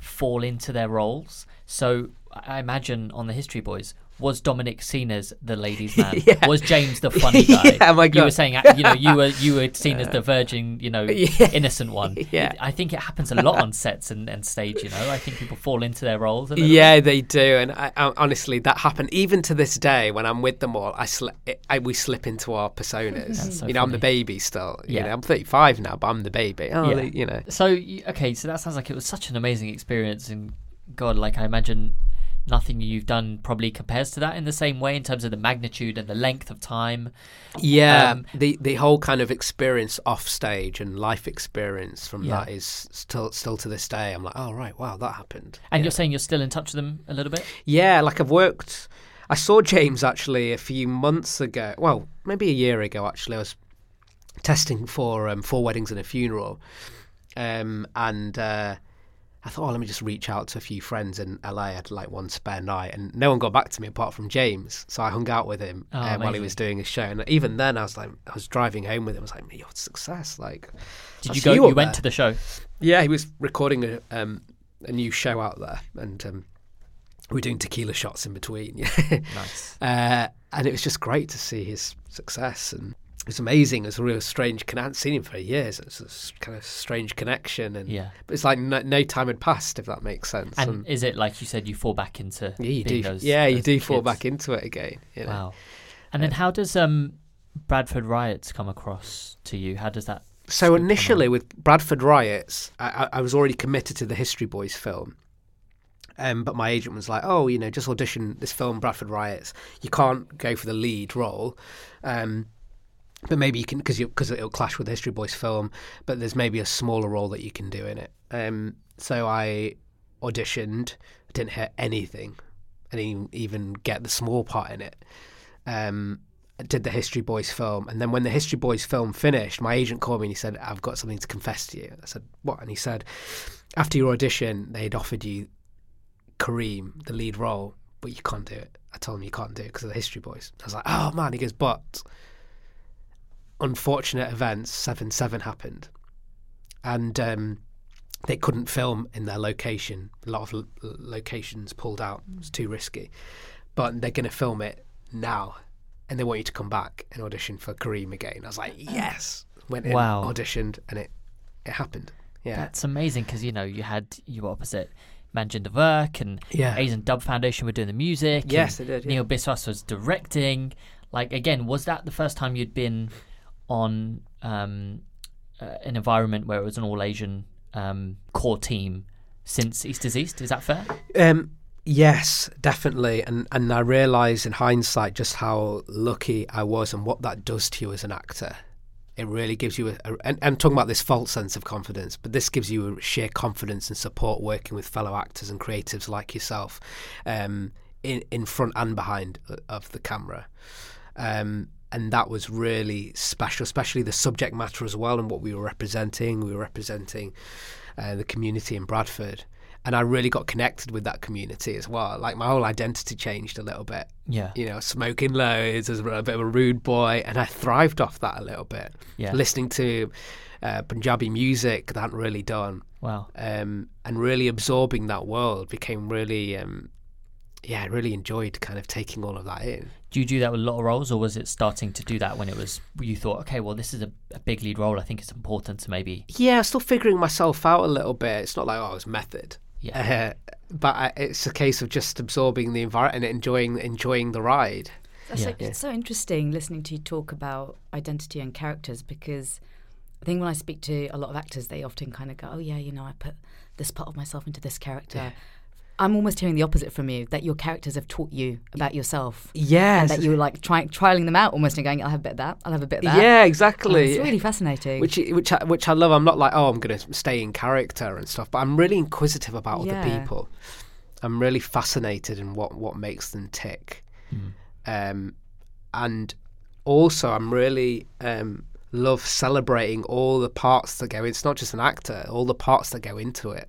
Speaker 1: fall into their roles. So I imagine on the History Boys, was Dominic seen as the ladies' man?
Speaker 2: Yeah.
Speaker 1: Was James the funny guy?
Speaker 2: Yeah, my
Speaker 1: You were saying, uh, you know, you were you were seen as the virgin, you know,
Speaker 2: Yeah.
Speaker 1: innocent one.
Speaker 2: Yeah.
Speaker 1: I think it happens a lot on sets and, and stage. You know, I think people fall into their roles.
Speaker 2: Yeah, they do, and I, I, honestly, that happened even to this day when I'm with them all. I, sli- I we slip into our personas.
Speaker 1: So
Speaker 2: you know, I'm the baby still. You
Speaker 1: Yeah.
Speaker 2: know, I'm 35 now, but I'm the baby. Oh,
Speaker 1: Yeah.
Speaker 2: you know.
Speaker 1: So okay, so that sounds like it was such an amazing experience, and God, like I imagine nothing you've done probably compares to that in the same way in terms of the magnitude and the length of time.
Speaker 2: Yeah,
Speaker 1: Um,
Speaker 2: the the whole kind of experience off stage and life experience from
Speaker 1: Yeah.
Speaker 2: that is still still to this day. I'm like, oh right, wow, that happened.
Speaker 1: And
Speaker 2: Yeah.
Speaker 1: you're saying you're still in touch with them a little bit.
Speaker 2: Yeah, like I've worked. I saw James actually a few months ago. Well, maybe a year ago. Actually, I was testing for um, four weddings and a funeral, um, and uh, I thought, oh, let me just reach out to a few friends in LA. I had like one spare night, and no one got back to me apart from James. So I hung out with him
Speaker 1: Oh,
Speaker 2: uh, while he was doing his show, and even then, I was like, I was driving home with him. I was like, "Yo, success!" Like,
Speaker 1: Did you go?
Speaker 2: you
Speaker 1: You, went
Speaker 2: there.
Speaker 1: to the show.
Speaker 2: yeah, he was recording a um, a new show out there, and um, we were doing tequila shots in between.
Speaker 1: Nice.
Speaker 2: uh, and it was just great to see his success, and it was amazing. It's a real strange. I hadn't seen him for years. It's a kind of strange connection, and
Speaker 1: Yeah.
Speaker 2: but it's like no, no time had passed, if that makes sense.
Speaker 1: And is it like you said, you fall back into
Speaker 2: yeah, you do.
Speaker 1: those-
Speaker 2: yeah, you
Speaker 1: those
Speaker 2: do fall back into it again. You know?
Speaker 1: Wow. And then how does um Bradford riots come across to you? How does that?
Speaker 2: So initially with Bradford riots, I, I, I was already committed to the History Boys film. Um, but my agent was like, "Oh, you know, just audition this film, Bradford Riots. You can't go for the lead role, um, but maybe you can because because it'll clash with the History Boys film. But there's maybe a smaller role that you can do in it." Um, so I auditioned. Didn't hear anything. I didn't even get the small part in it. Um, did the History Boys film, and then when the History Boys film finished, my agent called me and he said, "I've got something to confess to you." I said, "What?" And he said, "After your audition, they'd offered you Kareem, the lead role, but you can't do it." I told him you can't do it because of the History Boys. I was like, "Oh man!" He goes, "But unfortunate events, seven seven happened, and um, they couldn't film in their location. A lot of l- locations pulled out; it was too risky. But they're going to film it now, and they want you to come back and audition for Kareem again. I was like, yes. Went in,
Speaker 1: Wow.
Speaker 2: auditioned, and it it happened. Yeah,
Speaker 1: That's amazing because you know you had you were opposite Manjinder Virk and
Speaker 2: yeah,
Speaker 1: Asian Dub Foundation were doing the music.
Speaker 2: yes, they did. Yeah.
Speaker 1: Neil Biswas was directing. Like again, was that the first time you'd been on um, uh, an environment where it was an all Asian um, core team since East is East? Is that fair?
Speaker 2: Um, yes, definitely, and and I realise in hindsight just how lucky I was and what that does to you as an actor. It really gives you a, a and, and talking about this false sense of confidence, but this gives you a sheer confidence and support working with fellow actors and creatives like yourself, um, in in front and behind of the camera. Um, and that was really special, especially the subject matter as well and what we were representing. We were representing uh, the community in Bradford, and I really got connected with that community as well. Like my whole identity changed a little bit.
Speaker 1: Yeah.
Speaker 2: You know, smoking loads as a bit of a rude boy, and I thrived off that a little bit.
Speaker 1: Yeah.
Speaker 2: Listening to uh, Punjabi music that I hadn't really done,
Speaker 1: Wow.
Speaker 2: um, and really absorbing that world became really. Um, yeah, I really enjoyed kind of taking all of that in.
Speaker 1: Do you do that with a lot of roles, or was it starting to do that when it was you thought, okay, well, this is a, a big lead role. I think it's important to maybe,
Speaker 2: Yeah, I'm still figuring myself out a little bit. It's not like oh, I was method.
Speaker 1: yeah,
Speaker 2: Uh, but I, it's a case of just absorbing the environment and enjoying enjoying the ride.
Speaker 3: That's
Speaker 1: Yeah.
Speaker 3: like, it's so interesting listening to you talk about identity and characters because I think when I speak to a lot of actors, they often kind of go, "Oh yeah, you know, I put this part of myself into this character." I'm almost hearing the opposite from you that your characters have taught you about yourself.
Speaker 2: Yeah,
Speaker 3: And that you were like trying trialing them out almost and going, I'll have a bit of that, I'll have a bit of that.
Speaker 2: yeah,
Speaker 3: And
Speaker 2: exactly.
Speaker 3: It's really fascinating.
Speaker 2: which which I, which I love. I'm not like oh, I'm going to stay in character and stuff, but I'm really inquisitive about other
Speaker 3: Yeah.
Speaker 2: people. I'm really fascinated in what what makes them tick, um, and also I'm really um, love celebrating all the parts that go. It's not just an actor; all the parts that go into it.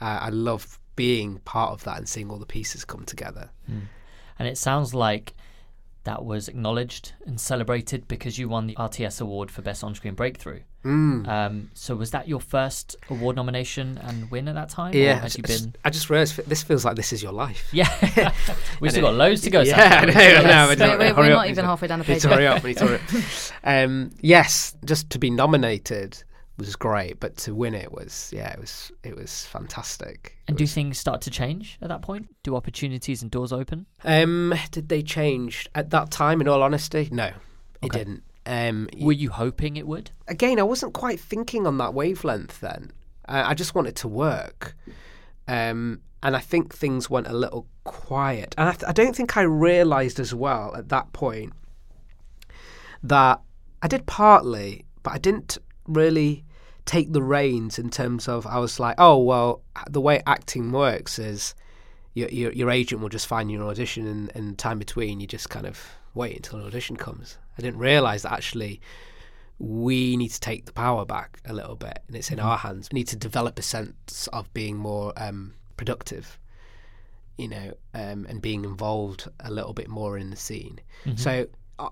Speaker 2: Uh, I love being part of that and seeing all the pieces come together.
Speaker 1: and it sounds like that was acknowledged and celebrated because you won the RTS award for best on-screen breakthrough.
Speaker 2: Mm.
Speaker 1: Um, so was that your first award nomination and win at that time?
Speaker 2: Yeah,
Speaker 1: had you
Speaker 2: I just-
Speaker 1: been?
Speaker 2: I just realised this feels like this is your life.
Speaker 1: Yeah, we've still
Speaker 2: it-
Speaker 1: got loads to go.
Speaker 2: Yeah,
Speaker 1: Sacha.
Speaker 2: I know,
Speaker 1: We still
Speaker 2: I
Speaker 1: got
Speaker 2: know,
Speaker 1: loads.
Speaker 2: but
Speaker 3: We're- we're, we're not even halfway down the
Speaker 2: Need
Speaker 3: page.
Speaker 2: to hurry up. Need to hurry up. Um, yes, just to be nominated was great, but to win it was yeah, it was it was fantastic.
Speaker 1: And
Speaker 2: It
Speaker 1: do
Speaker 2: was-
Speaker 1: things start to change at that point? Do opportunities and doors open?
Speaker 2: um, did they change at that time? In all honesty, no, it didn't. Um,
Speaker 1: Were you hoping it would?
Speaker 2: again, I wasn't quite thinking on that wavelength then. Uh, I just wanted to work. Um, and I think things went a little quiet. And I, th- I don't think I realised as well at that point that I did partly, but I didn't really take the reins in terms of I was like, oh, well, the way acting works is your, your, your agent will just find you an audition and, and time between you just kind of wait until an audition comes. I didn't realise that actually we need to take the power back a little bit and it's in our hands. We need to develop a sense of being more um, productive, you know, um, and being involved a little bit more in the scene. So o-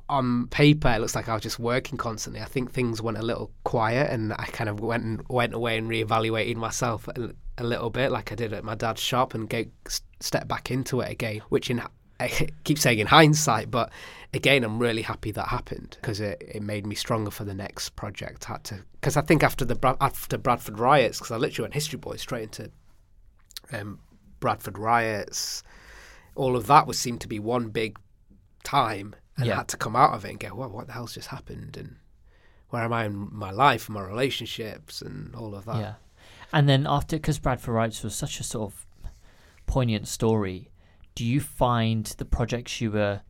Speaker 2: on paper, it looks like I was just working constantly. I think things went a little quiet and I kind of went and went away and reevaluated myself a, a little bit like I did at my dad's shop and go step back into it again, which in I keep saying in hindsight, but again, I'm really happy that happened because it, it made me stronger for the next project. I had to because I think after the after Bradford riots, because I literally went History Boy straight into um, Bradford riots. All of that was seemed to be one big time, and
Speaker 1: Yeah.
Speaker 2: Had to come out of it and go, "Well, what the hell's just happened?" and where am I in my life, and my relationships, and all of that.
Speaker 1: Yeah. And then after, because Bradford Riots was such a sort of poignant story, do you find the projects you were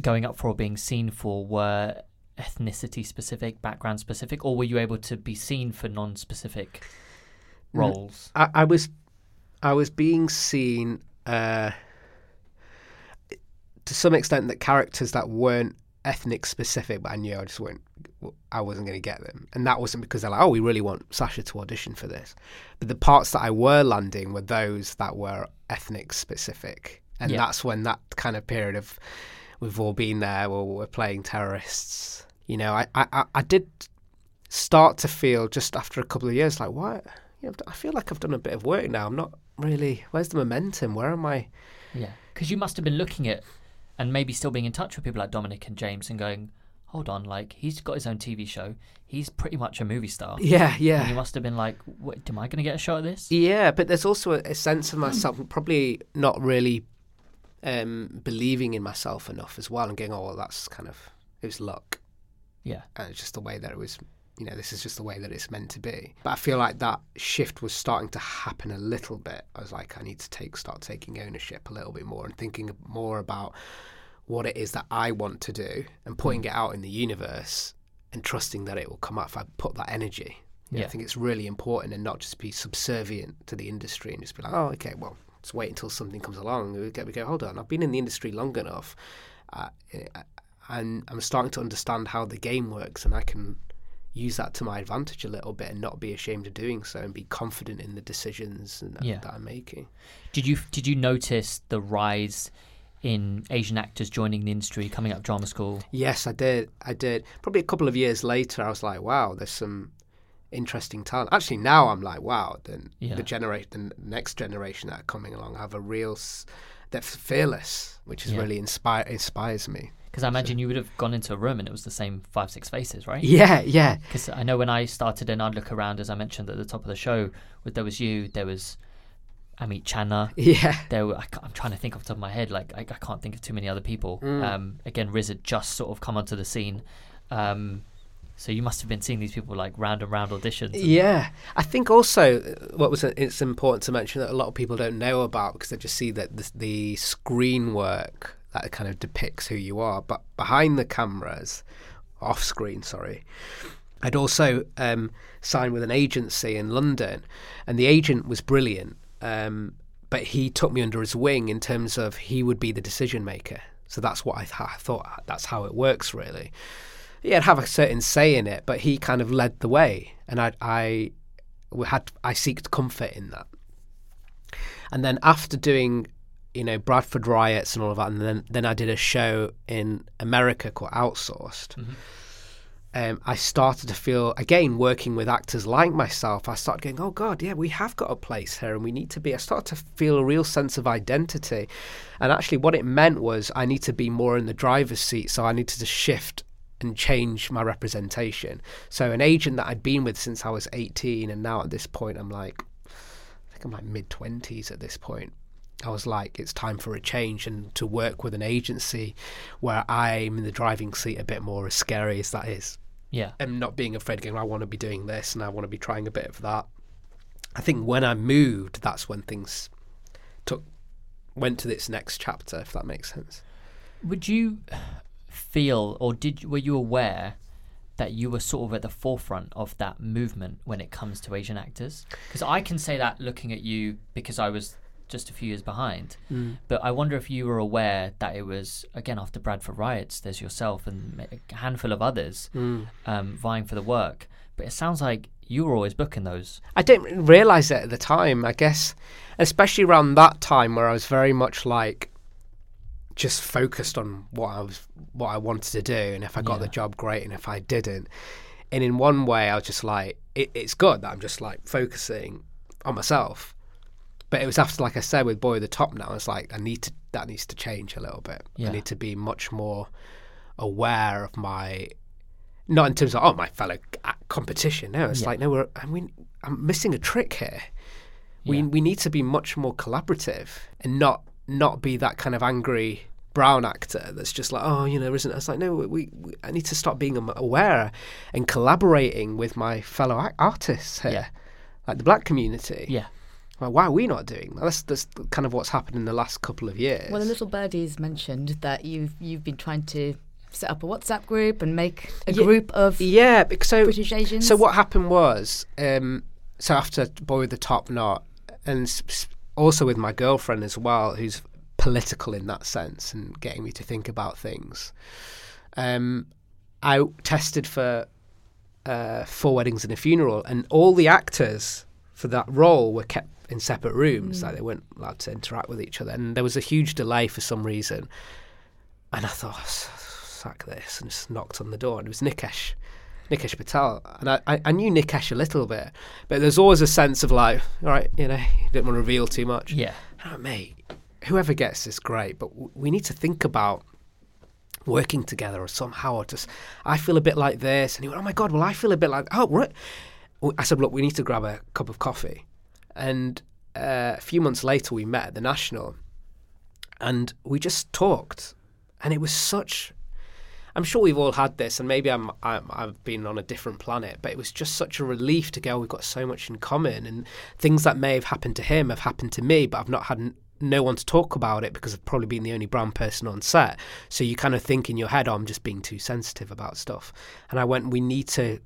Speaker 1: going up for or being seen for were ethnicity specific, background specific, or were you able to be seen for non specific roles?
Speaker 2: I, I was I was being seen uh, to some extent that characters that weren't ethnic specific, but I knew I just weren't I wasn't going to get them, and that wasn't because they're like, oh, we really want Sacha to audition for this, but the parts that I were landing were those that were ethnic specific, and
Speaker 1: Yeah.
Speaker 2: that's when that kind of period of we've all been there, where we're playing terrorists. you know, I, I, I did start to feel just after a couple of years like, what? You know, I feel like I've done a bit of work now. I'm not really. Where's the momentum? Where am I?
Speaker 1: Yeah, because you must have been looking at and maybe still being in touch with people like Dominic and James and going, hold on, like he's got his own TV show. He's pretty much a movie star.
Speaker 2: Yeah, yeah.
Speaker 1: And you must have been like, what, am I going to get a shot at this?
Speaker 2: Yeah, but there's also a, a sense of myself, probably not really um, believing in myself enough as well, and going, oh, well, that's kind of it was luck,
Speaker 1: Yeah.
Speaker 2: and it's just the way that it was. You know, this is just the way that it's meant to be. But I feel like that shift was starting to happen a little bit. I was like, I need to take start taking ownership a little bit more and thinking more about what it is that I want to do and putting it out in the universe and trusting that it will come out if I put that energy.
Speaker 1: Yeah.
Speaker 2: I think it's really important and not just be subservient to the industry and just be like, oh, okay, well, let's wait until something comes along. We go, we go hold on, I've been in the industry long enough, uh, uh, and I'm starting to understand how the game works, and I can use that to my advantage a little bit and not be ashamed of doing so and be confident in the decisions and,
Speaker 1: Yeah.
Speaker 2: that I'm making.
Speaker 1: Did you did you notice the rise in Asian actors joining the industry, coming up drama school?
Speaker 2: Yes, I did. I did. Probably a couple of years later, I was like, wow, there's some interesting talent. Actually, now I'm like, wow, the,
Speaker 1: Yeah.
Speaker 2: the generation, the next generation that are coming along have a real, they're fearless, which is
Speaker 1: Yeah.
Speaker 2: really inspire inspires me.
Speaker 1: Because I imagine you would have gone into a room and it was the same five six faces, right?
Speaker 2: Yeah, yeah,
Speaker 1: Because I know when I started and I'd look around, as I mentioned at the top of the show, with there was you, there was Amit Channa.
Speaker 2: yeah.
Speaker 1: There, were, I, am trying to think off the top of my head. Like I, I can't think of too many other people. Um, again, Riz had just sort of come onto the scene, um, so you must have been seeing these people like round and round auditions. and-
Speaker 2: Yeah, I think also uh, what was it's important to mention that a lot of people don't know about because they just see that the, the screen work that kind of depicts who you are, but behind the cameras, off screen, sorry. I'd also um, signed with an agency in London, and the agent was brilliant. Um, but he took me under his wing in terms of he would be the decision maker. So that's what I, th- I thought. That's how it works, really yeah, I'd have a certain say in it, but he kind of led the way, and I, I had, I seeked comfort in that. And then after doing, you know, Bradford riots and all of that, and then then I did a show in America called Outsourced. Um, I started to feel again working with actors like myself. I started going, oh God, yeah, we have got a place here, and we need to be. I started to feel a real sense of identity, and actually, what it meant was I need to be more in the driver's seat. So I needed to shift and change my representation. So an agent that I'd been with since I was 18, and now at this point I'm like, I think I'm like mid 20s at this point. I was like, it's time for a change and to work with an agency where I'm in the driving seat a bit more, as scary as that is.
Speaker 1: Yeah.
Speaker 2: And not being afraid, going, I want to be doing this and I want to be trying a bit of that. I think when I moved, that's when things took went to this next chapter, if that makes sense.
Speaker 1: Would you feel, or did were you aware that you were sort of at the forefront of that movement when it comes to Asian actors? Because I can say that looking at you because I was just a few years behind. But I wonder if you were aware that it was again after Bradford riots. There's yourself and a handful of others um, vying for the work. But it sounds like you were always booking those.
Speaker 2: I didn't realize it at the time. I guess, especially around that time where I was very much like just focused on what I was, what I wanted to do, and if I got the job, great, and if I didn't. And in one way, I was just like, it, it's good that I'm just like focusing on myself. But it was after, like I said, with Boy at the Top Knot, it's like I need to that needs to change a little bit.
Speaker 1: Yeah.
Speaker 2: I need to be much more aware of my not in terms of oh my fellow competition. No, it's
Speaker 1: Yeah.
Speaker 2: like no, we're I mean I'm missing a trick here. We
Speaker 1: Yeah.
Speaker 2: we need to be much more collaborative and not not be that kind of angry brown actor that's just like oh you know isn't it's like no we, we I need to stop being aware and collaborating with my fellow artists here,
Speaker 1: Yeah.
Speaker 2: like the black community.
Speaker 1: Yeah.
Speaker 2: Well, why are we not doing that? That's, that's kind of what's happened in the last couple of years.
Speaker 3: Well, the little birdies mentioned that you've you've been trying to set up a WhatsApp group and make a
Speaker 2: Ye-
Speaker 3: group of
Speaker 2: yeah, so
Speaker 3: British Asians.
Speaker 2: So what happened was, um, so after Boy with the Top Knot, and also with my girlfriend as well, who's political in that sense and getting me to think about things, um, I tested for uh, four weddings and a funeral, and all the actors for that role were kept in separate rooms, like mm. they weren't allowed to interact with each other, and there was a huge delay for some reason, and I thought. Oh, sack this, and just knocked on the door, and it was Nikesh. Nikesh Patel, and I, I, I knew Nikesh a little bit, but there's always a sense of like, all right, you know, you didn't want to reveal too much.
Speaker 1: Yeah.
Speaker 2: Oh, mate, whoever gets this, great, but w- we need to think about working together or somehow or just I feel a bit like this and he went oh my god well I feel a bit like oh right I said look we need to grab a cup of coffee and uh, a few months later we met at the National and we just talked and it was such I'm sure we've all had this and maybe I'm, I'm I've been on a different planet but it was just such a relief to go we've got so much in common and things that may have happened to him have happened to me but I've not had no one to talk about it because I've probably been the only brown person on set. So you kind of think in your head, oh, I'm just being too sensitive about stuff. And I went, we need to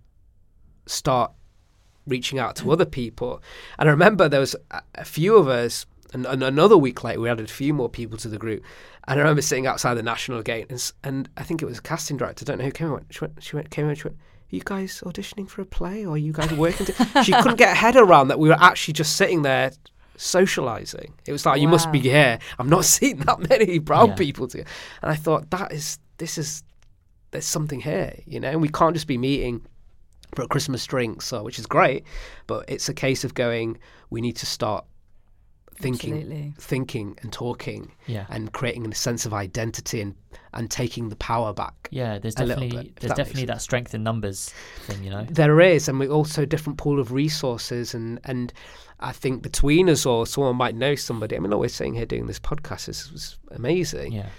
Speaker 2: start reaching out to other people. And I remember there was a few of us, and, and another week later, we added a few more people to the group. And I remember sitting outside the National Gate, and, and I think it was a casting director, I don't know who came in, she went, she went, came she went, are you guys auditioning for a play or are you guys working? To-? she couldn't get her head around that we were actually just sitting there socializing. It was like, you must be here. I've not seen that many brown
Speaker 1: Yeah.
Speaker 2: people together. And I thought, that is, this is, there's something here, you know, and we can't just be meeting for Christmas drink, so which is great, but it's a case of going, we need to start thinking,
Speaker 3: Absolutely.
Speaker 2: thinking and talking
Speaker 1: Yeah.
Speaker 2: and creating a sense of identity and, and taking the power back.
Speaker 1: Yeah, there's definitely
Speaker 2: bit,
Speaker 1: there's
Speaker 2: that
Speaker 1: definitely that strength in numbers thing, you know.
Speaker 2: There is, and we also a different pool of resources, and and I think between us all, someone might know somebody. I mean, we're sitting here doing this podcast. This was amazing,
Speaker 1: Yeah.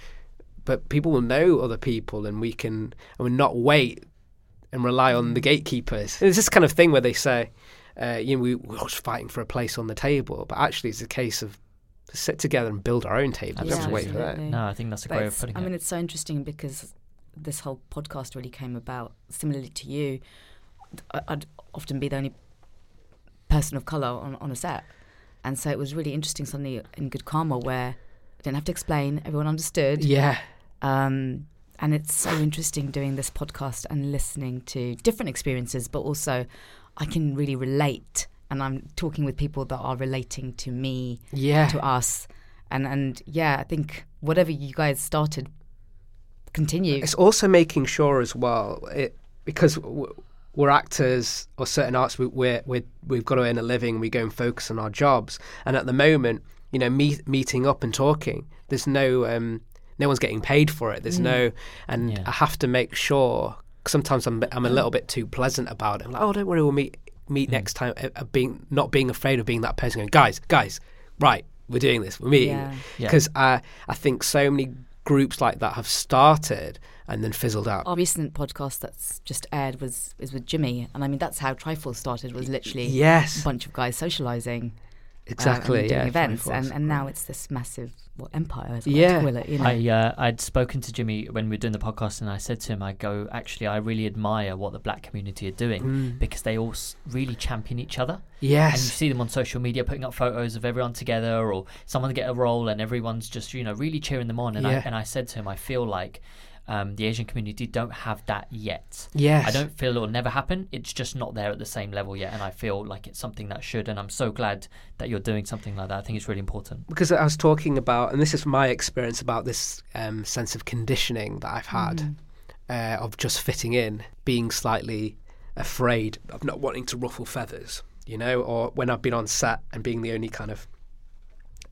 Speaker 2: but people will know other people, and we can, and we not wait and rely on the gatekeepers. It's this kind of thing where they say, uh, you know, we, we're just fighting for a place on the table, but actually, it's a case of sit together and build our own table. We don't have to wait for that.
Speaker 1: No, I think that's a
Speaker 3: But
Speaker 1: great way of putting
Speaker 3: I mean, it's so interesting because this whole podcast really came about similarly to you. I- I'd often be the only person of color on, on a set, and so it was really interesting suddenly in Good Karma where I didn't have to explain; everyone understood.
Speaker 2: Yeah,
Speaker 3: Um, and it's so interesting doing this podcast and listening to different experiences, but also I can really relate. And I'm talking with people that are relating to me,
Speaker 2: yeah.
Speaker 3: to us. And, and yeah, I think whatever you guys started, continue.
Speaker 2: It's also making sure as well, it, because we're actors or certain arts, we, we're, we're, we've got to earn a living. We go and focus on our jobs. And at the moment, you know, meet, meeting up and talking, there's no, um, no one's getting paid for it. There's no, and
Speaker 1: Yeah.
Speaker 2: I have to make sure. Sometimes I'm, I'm a little bit too pleasant about it. I'm like, oh, don't worry, we'll meet meet next time. Uh, uh, being not being afraid of being that person going, guys, guys, right, we're doing this. We're meeting
Speaker 3: Yeah.
Speaker 1: Yeah.
Speaker 2: because I I think so many groups like that have started and then fizzled out.
Speaker 3: Our recent podcast that's just aired was is with Jimmy, and I mean that's how Triforce started. Was literally a
Speaker 2: Yes,
Speaker 3: bunch of guys socializing, uh,
Speaker 2: exactly.
Speaker 3: and doing
Speaker 2: yeah,
Speaker 3: events,
Speaker 2: Triforce.
Speaker 3: and, and now it's this massive what empire, as I
Speaker 2: Yeah.
Speaker 3: like call it. You know,
Speaker 1: I uh, I'd spoken to Jimmy when we were doing the podcast, and I said to him, "I go, actually, I really admire what the black community are doing
Speaker 2: Mm.
Speaker 1: because they all really champion each other, yes and you see them on social media putting up photos of everyone together, or someone get a role, and everyone's just you know really cheering them on. And I and I said to him, I feel like um, the Asian community don't have that yet.
Speaker 2: yes.
Speaker 1: I don't feel it will never happen. It's just not there at the same level yet, and I feel like it's something that should. And I'm so glad that you're doing something like that. I think it's really important.
Speaker 2: because I was talking about, and this is my experience about this um, sense of conditioning that I've had uh, of just fitting in, being slightly afraid of not wanting to ruffle feathers, you know, or when I've been on set and being the only kind of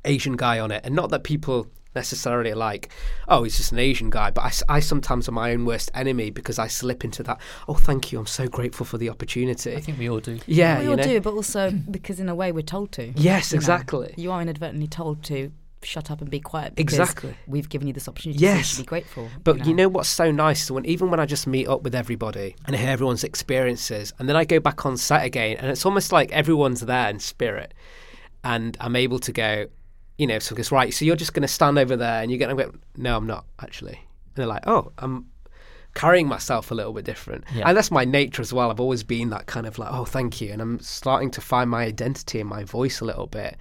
Speaker 2: Asian guy on it, and not that people necessarily like, oh, he's just an Asian guy, but I, I sometimes am my own worst enemy because I slip into that. Oh, thank you, I'm so grateful for the opportunity.
Speaker 1: I think we all do.
Speaker 2: yeah,
Speaker 3: we
Speaker 2: you
Speaker 3: all
Speaker 2: know.
Speaker 3: do, but also because in a way we're told to.
Speaker 2: Yes,
Speaker 3: you know.
Speaker 2: exactly.
Speaker 3: You are inadvertently told to shut up and be quiet because
Speaker 2: Exactly.
Speaker 3: we've given you this opportunity.
Speaker 2: Yes.
Speaker 3: should be grateful.
Speaker 2: But you know what's so nice? When even when I just meet up with everybody and I hear everyone's experiences, and then I go back on set again, and it's almost like everyone's there in spirit, and I'm able to go, you know, so it's right. So you're just going to stand over there, and you're going to go, no, I'm not actually. And they're like, oh, I'm carrying myself a little bit different,
Speaker 1: Yeah.
Speaker 2: and that's my nature as well. I've always been that kind of like, oh, thank you, and I'm starting to find my identity and my voice a little bit,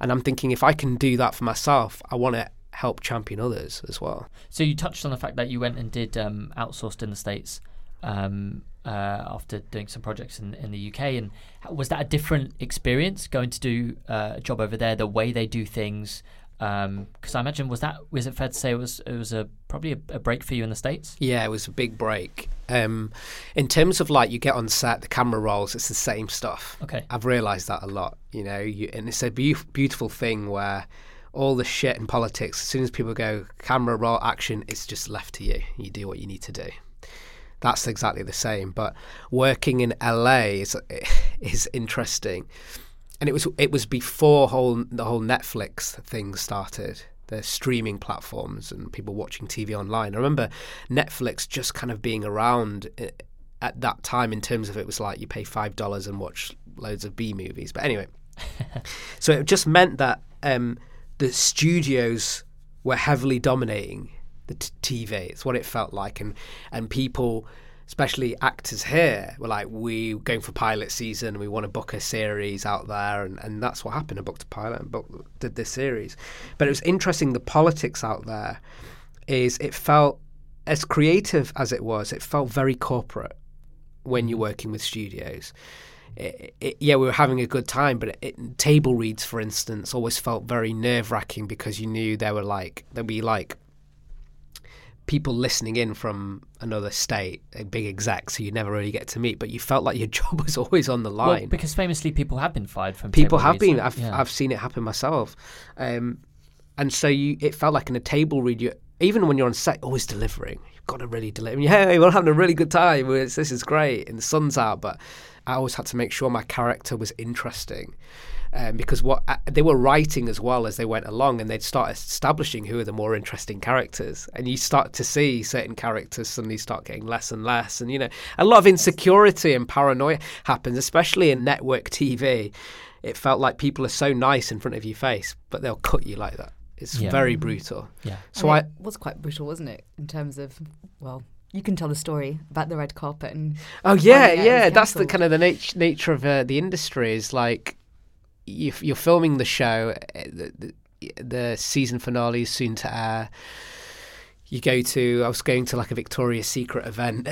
Speaker 2: and I'm thinking if I can do that for myself, I want to help champion others as well.
Speaker 1: So you touched on the fact that you went and did um, outsourced in the states um, uh, after doing some projects in, in the UK, and was that a different experience going to do uh, a job over there? The way they do things, Because I imagine was that was it fair to say it was it was a probably a, a break for you in the states?
Speaker 2: Yeah, it was a big break. Um, in terms of like you get on set, the camera rolls, it's the same stuff.
Speaker 1: Okay.
Speaker 2: I've realised that a lot. You know, you, and it's a beau- beautiful thing where all the shit in politics, as soon as people go camera roll action, it's just left to you. You do what you need to do. That's exactly the same. But working in LA is is interesting, and it was it was before whole the whole Netflix thing started. The streaming platforms and people watching TV online. I remember Netflix just kind of being around eh, at that time in terms of it was like you pay five dollars and watch loads of B movies. But anyway, so it just meant that um, the studios were heavily dominating the t- TV. It's what it felt like, and and people, especially actors here, were like, "We going for pilot season. We want to book a series out there," and, and that's what happened. I booked a pilot and booked, did this series. But it was interesting. The politics out there is it felt as creative as it was. It felt very corporate when you're mm. working with studios. It, it, yeah, we were having a good time, but it, table reads, for instance, always felt very nerve wracking because you knew there were like there'd be like people listening in from another state, a big execs who you never really get to meet, but you felt like your job was always on the
Speaker 1: Well,
Speaker 2: line.
Speaker 1: because famously people have been fired from
Speaker 2: people have been. I've
Speaker 1: Yeah.
Speaker 2: I've seen it happen myself, um, and so you it felt like in a table read. You even when you're on set, always delivering. You've got to really deliver. Yeah, hey, we're having a really good time. It's, this is great, and the sun's out. But I always had to make sure my character was interesting. Um, because what uh, they were writing as well as they went along, and they'd start establishing who are the more interesting characters, and you start to see certain characters suddenly start getting less and less, and you know a lot of insecurity and paranoia happens, especially in network TV. It felt like people are so nice in front of your face, but they'll cut you like that. It's
Speaker 1: Yeah.
Speaker 2: very brutal.
Speaker 1: Yeah.
Speaker 2: So
Speaker 3: And
Speaker 2: I,
Speaker 3: it was quite brutal, wasn't it? In terms of, well, you can tell the story about the red carpet and
Speaker 2: Oh yeah,
Speaker 3: yeah, it
Speaker 2: yeah.
Speaker 3: was
Speaker 2: That's the kind of the nat- nature of uh, the industry. Is like you, you're filming the show. uh, The, the, the season finale is soon to air. You go to. I was going to like a Victoria's Secret event,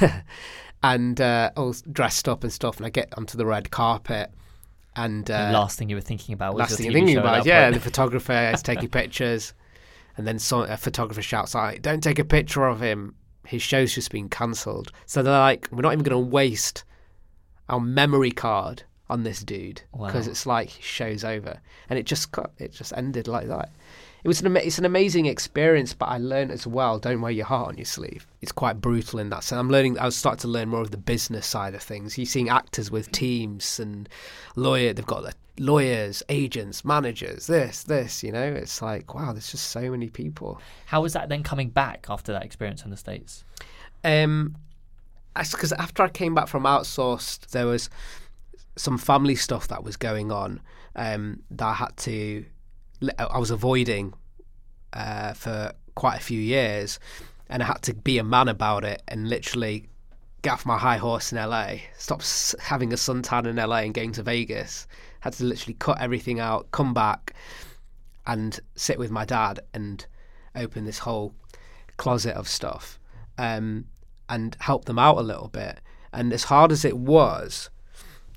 Speaker 2: and uh, I dressed up and stuff. And I get onto the red carpet, and
Speaker 1: The
Speaker 2: uh,
Speaker 1: last thing you were thinking about was
Speaker 2: last thing you're thinking about,
Speaker 1: that
Speaker 2: yeah,
Speaker 1: point.
Speaker 2: the photographer is taking pictures, and then some, a photographer shouts out, "Don't take a picture of him. His show's just been cancelled." So they're like, "We're not even going to waste our memory card on this dude because
Speaker 1: Wow.
Speaker 2: it's like show's over." And it just got, it just ended like that. It was an ama- it's an amazing experience, but I learned as well. Don't wear your heart on your sleeve. It's quite brutal in that sense. I'm learning. I was starting to learn more of the business side of things. You're seeing actors with teams and lawyer. They've got the lawyers, agents, managers. This, this. You know, it's like wow. There's just so many people.
Speaker 1: How was that then coming back after that experience in the states?
Speaker 2: Um, because after I came back from outsourced, there was some family stuff that was going on um, that I had to. I was avoiding uh, for quite a few years, and I had to be a man about it and literally get off my high horse in LA, stop having a suntan in LA and going to Vegas. Had to literally cut everything out, come back, and sit with my dad and open this whole closet of stuff um, and help them out a little bit. And as hard as it was,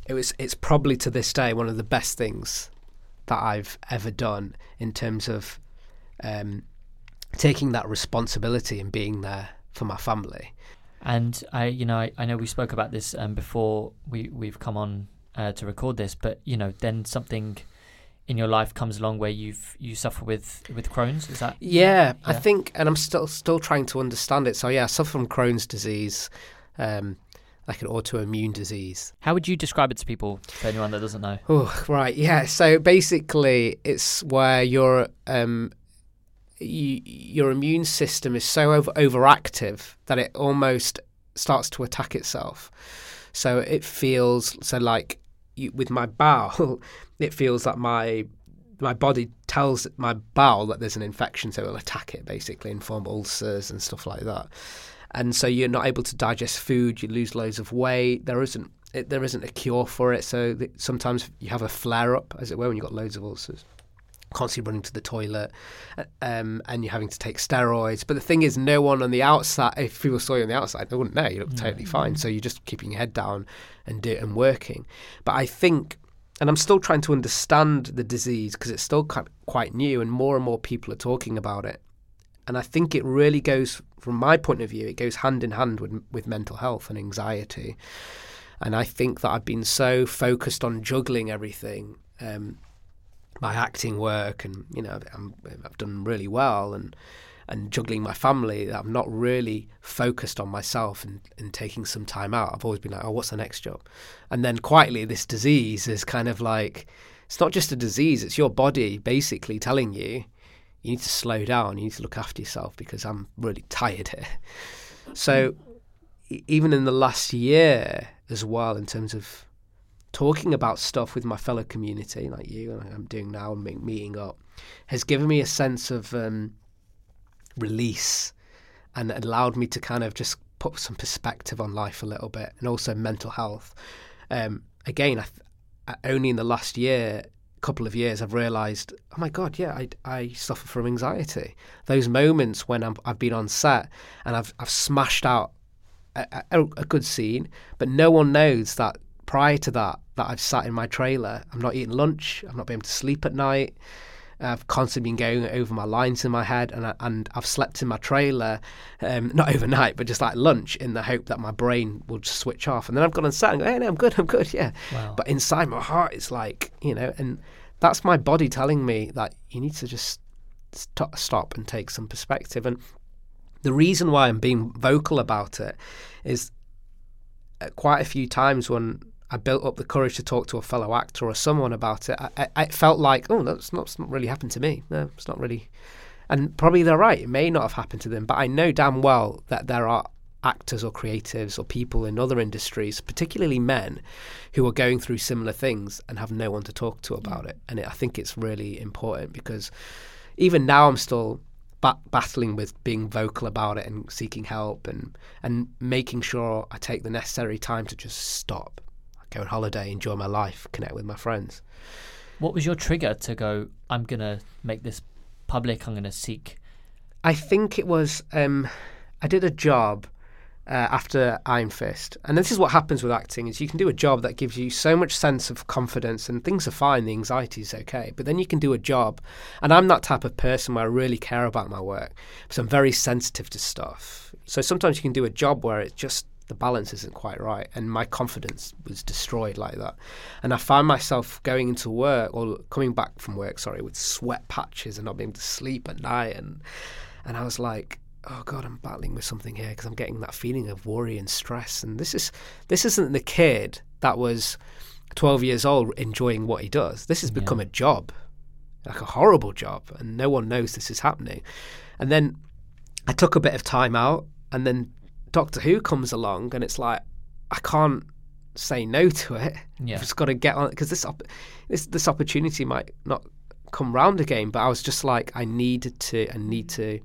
Speaker 2: it was it's probably to this day one of the best things that I've ever done in terms of um, taking that responsibility and being there for my family.
Speaker 1: And I, you know, I, I know we spoke about this um, before we we've come on uh, to record this, but you know, then something in your life comes along where you've you suffer with with Crohn's. Is that
Speaker 2: Yeah, I think, and I'm still still trying to understand it. So yeah, I suffer from Crohn's disease, um, like an autoimmune disease.
Speaker 1: how would you describe it to people for anyone that doesn't know?
Speaker 2: Oh, right. Yeah. So basically, it's where your um, y- your immune system is so over- overactive that it almost starts to attack itself. So it feels so like you, with my bowel, it feels that my my body tells my bowel that there's an infection, so it'll attack it basically and form ulcers and stuff like that. And so you're not able to digest food. You lose loads of weight. There isn't it, there isn't a cure for it. So th- sometimes you have a flare up, as it were, when you've got loads of ulcers. Constantly running to the toilet, uh, um, and you're having to take steroids. But the thing is, no one on the outside, if people saw you on the outside, they wouldn't know. You look totally fine. So you're just keeping your head down and do and working. But I think and I'm still trying to understand the disease because it's still quite new, and more and more people are talking about it. And I think it really goes, from my point of view, it goes hand in hand with with mental health and anxiety. And I think that I've been so focused on juggling everything, um, my acting work, and you know, i have done really well, and and juggling my family that I'm not really focused on myself and, and taking some time out. I've always been like, oh, what's the next job? And then quietly, this disease is kind of like, it's not just a disease, it's your body basically telling you, you need to slow down, you need to look after yourself because I'm really tired here. So, even in the last year as well, in terms of talking about stuff with my fellow community, like you, and I'm doing now, and meeting up, has given me a sense of um, release and allowed me to kind of just put some perspective on life a little bit and also mental health. Um, again, I th- only in the last year, couple of years, I've realised, oh my God, yeah, I, I suffer from anxiety. Those moments when i have been on set and I've, I've smashed out a, a, a good scene, but no one knows that prior to that, that I've sat in my trailer, I'm not eating lunch, I'm not being able to sleep at night. I've constantly been going over my lines in my head, and I, and I've slept in my trailer, um, not overnight, but just like lunch, in the hope that my brain will just switch off. And then I've gone and sat and go, "Hey, no, I'm good, I'm good, yeah." Wow. But inside my heart, it's like you know, and that's my body telling me that you need to just st- stop and take some perspective. And the reason why I'm being vocal about it is uh, quite a few times when I built up the courage to talk to a fellow actor or someone about it. I, I, felt like, oh, that's not, not really happened to me. No, it's not really. And probably they're right. It may not have happened to them, but I know damn well that there are actors or creatives or people in other industries, particularly men, who are going through similar things and have no one to talk to about mm. it. And it, I think it's really important because even now I'm still ba- battling with being vocal about it and seeking help and and making sure I take the necessary time to just stop go on holiday, enjoy my life, connect with my friends.
Speaker 1: What was your trigger to go? I'm gonna make this public. I'm gonna seek.
Speaker 2: I think it was. Um, I did a job uh, after Iron Fist, and this is what happens with acting: is you can do a job that gives you so much sense of confidence, and things are fine. The anxiety is okay, but then you can do a job, and I'm that type of person where I really care about my work, so I'm very sensitive to stuff. So sometimes you can do a job where it just the balance isn't quite right and my confidence was destroyed like that. And i found myself going into work or coming back from work sorry with sweat patches and not being able to sleep at night. And and i was like oh god i'm battling with something here because i'm getting that feeling of worry and stress. And this is this isn't the kid that was 12 years old enjoying what he does. This has yeah. become a job like a horrible job and no one knows this is happening. And then i took a bit of time out and then Doctor Who comes along, and it's like I can't say no to it. Yeah. I've just got to get on because this, op- this this opportunity might not come round again. But I was just like, I needed to, I need to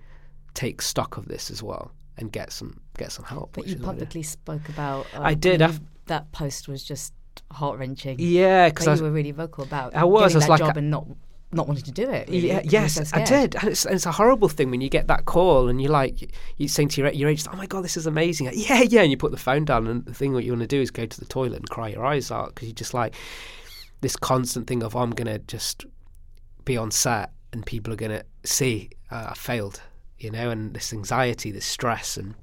Speaker 2: take stock of this as well and get some get some help.
Speaker 3: But you publicly spoke about.
Speaker 2: Um, I did.
Speaker 3: I that post was just heart wrenching.
Speaker 2: Yeah, because
Speaker 3: you were really vocal about.
Speaker 2: I was. I was
Speaker 3: that
Speaker 2: like,
Speaker 3: job and not not wanting to do it.
Speaker 2: Really. Yeah, yes, I did. And it's, it's, a horrible thing when you get that call and you're like, you're saying to your, your agent, oh my God, this is amazing. Like, yeah, yeah. And you put the phone down and the thing what you want to do is go to the toilet and cry your eyes out because you're just like, this constant thing of, oh, I'm going to just be on set and people are going to see uh, I failed, you know, and this anxiety, this stress. And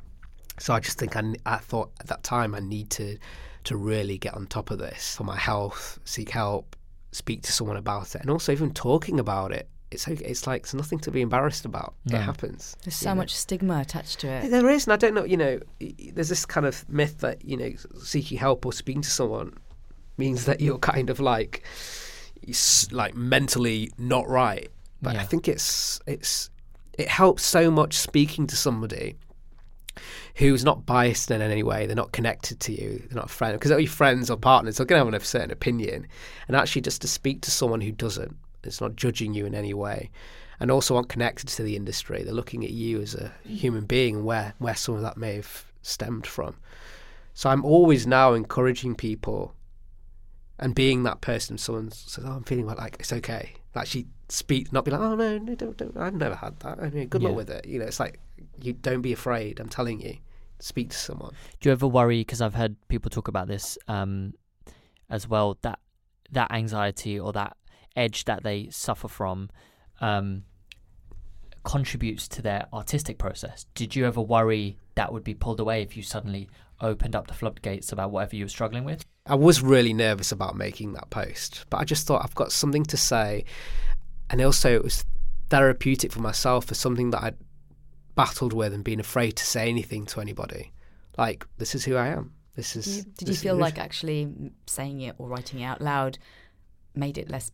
Speaker 2: so I just think I, I thought at that time I need to to really get on top of this for my health, seek help, speak to someone about it, and also even talking about it. It's okay. It's like it's nothing to be embarrassed about. No. It happens.
Speaker 3: There's so know. much stigma attached to it.
Speaker 2: There is, and I don't know. You know, there's this kind of myth that you know seeking help or speaking to someone means that you're kind of like like mentally not right. But yeah. I think it's it's it helps so much speaking to somebody who's not biased in any way. They're not connected to you. They're not a friend because they're your friends or partners. They're going to have a certain opinion, and actually just to speak to someone who doesn't, it's not judging you in any way, and also aren't connected to the industry. They're looking at you as a human being and where where some of that may have stemmed from. So I'm always now encouraging people and being that person. Someone says, "Oh, I'm feeling like it's okay." Actually, speak, not be like, "Oh no, no, don't, don't. I've never had that. I mean, good yeah. luck with it." You know, it's like you don't be afraid. I'm telling you, speak to someone.
Speaker 1: Do you ever worry? Because I've heard people talk about this um, as well. That that anxiety or that edge that they suffer from um, contributes to their artistic process. Did you ever worry that would be pulled away if you suddenly opened up the floodgates about whatever you were struggling with?
Speaker 2: I was really nervous about making that post, but I just thought I've got something to say. And also, it was therapeutic for myself for something that I'd battled with and been afraid to say anything to anybody. Like, this is who I am. This is.
Speaker 3: Did you feel like actually saying it or writing it out loud made it less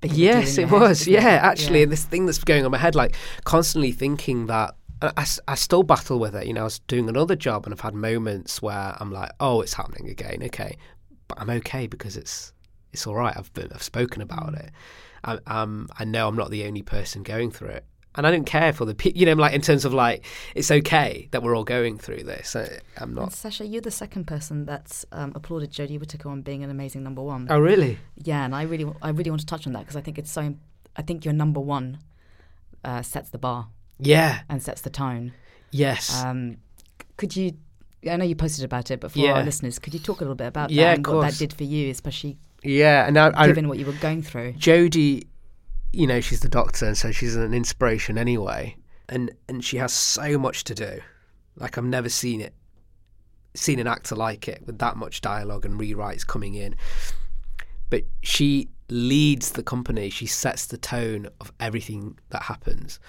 Speaker 3: big of a deal
Speaker 2: Yes, it
Speaker 3: head,
Speaker 2: was. Yeah,
Speaker 3: it?
Speaker 2: actually,
Speaker 3: Yeah.
Speaker 2: this thing that's going on my head, like constantly thinking that. I, I still battle with it. You know, I was doing another job and I've had moments where I'm like, oh, it's happening again. Okay, but I'm okay because it's it's all right. I've been, I've spoken about
Speaker 3: Mm.
Speaker 2: it. I, um, I know I'm not the only person going through it, and I don't care for the pe- you know, like in terms of like it's okay that we're all going through this. I, I'm
Speaker 3: And
Speaker 2: not.
Speaker 3: Sacha, you're the second person that's um, applauded Jodie Whittaker on being an amazing number one.
Speaker 2: Oh, really?
Speaker 3: Yeah, and I really, I really want to touch on that because I think it's so. I think your number one uh, sets the bar
Speaker 2: Yeah.
Speaker 3: and sets the tone.
Speaker 2: Yes.
Speaker 3: Um, could you? I know you posted about it, but for
Speaker 2: Yeah.
Speaker 3: our listeners, could you talk a little bit about
Speaker 2: Yeah,
Speaker 3: that and what that did for you, especially
Speaker 2: yeah. And I, I,
Speaker 3: given what you were going through?
Speaker 2: Jodie, you know, she's the doctor, and so she's an inspiration anyway. And and she has so much to do. Like I've never seen it, seen an actor like it with that much dialogue and rewrites coming in. But she leads the company. She sets the tone of everything that happens,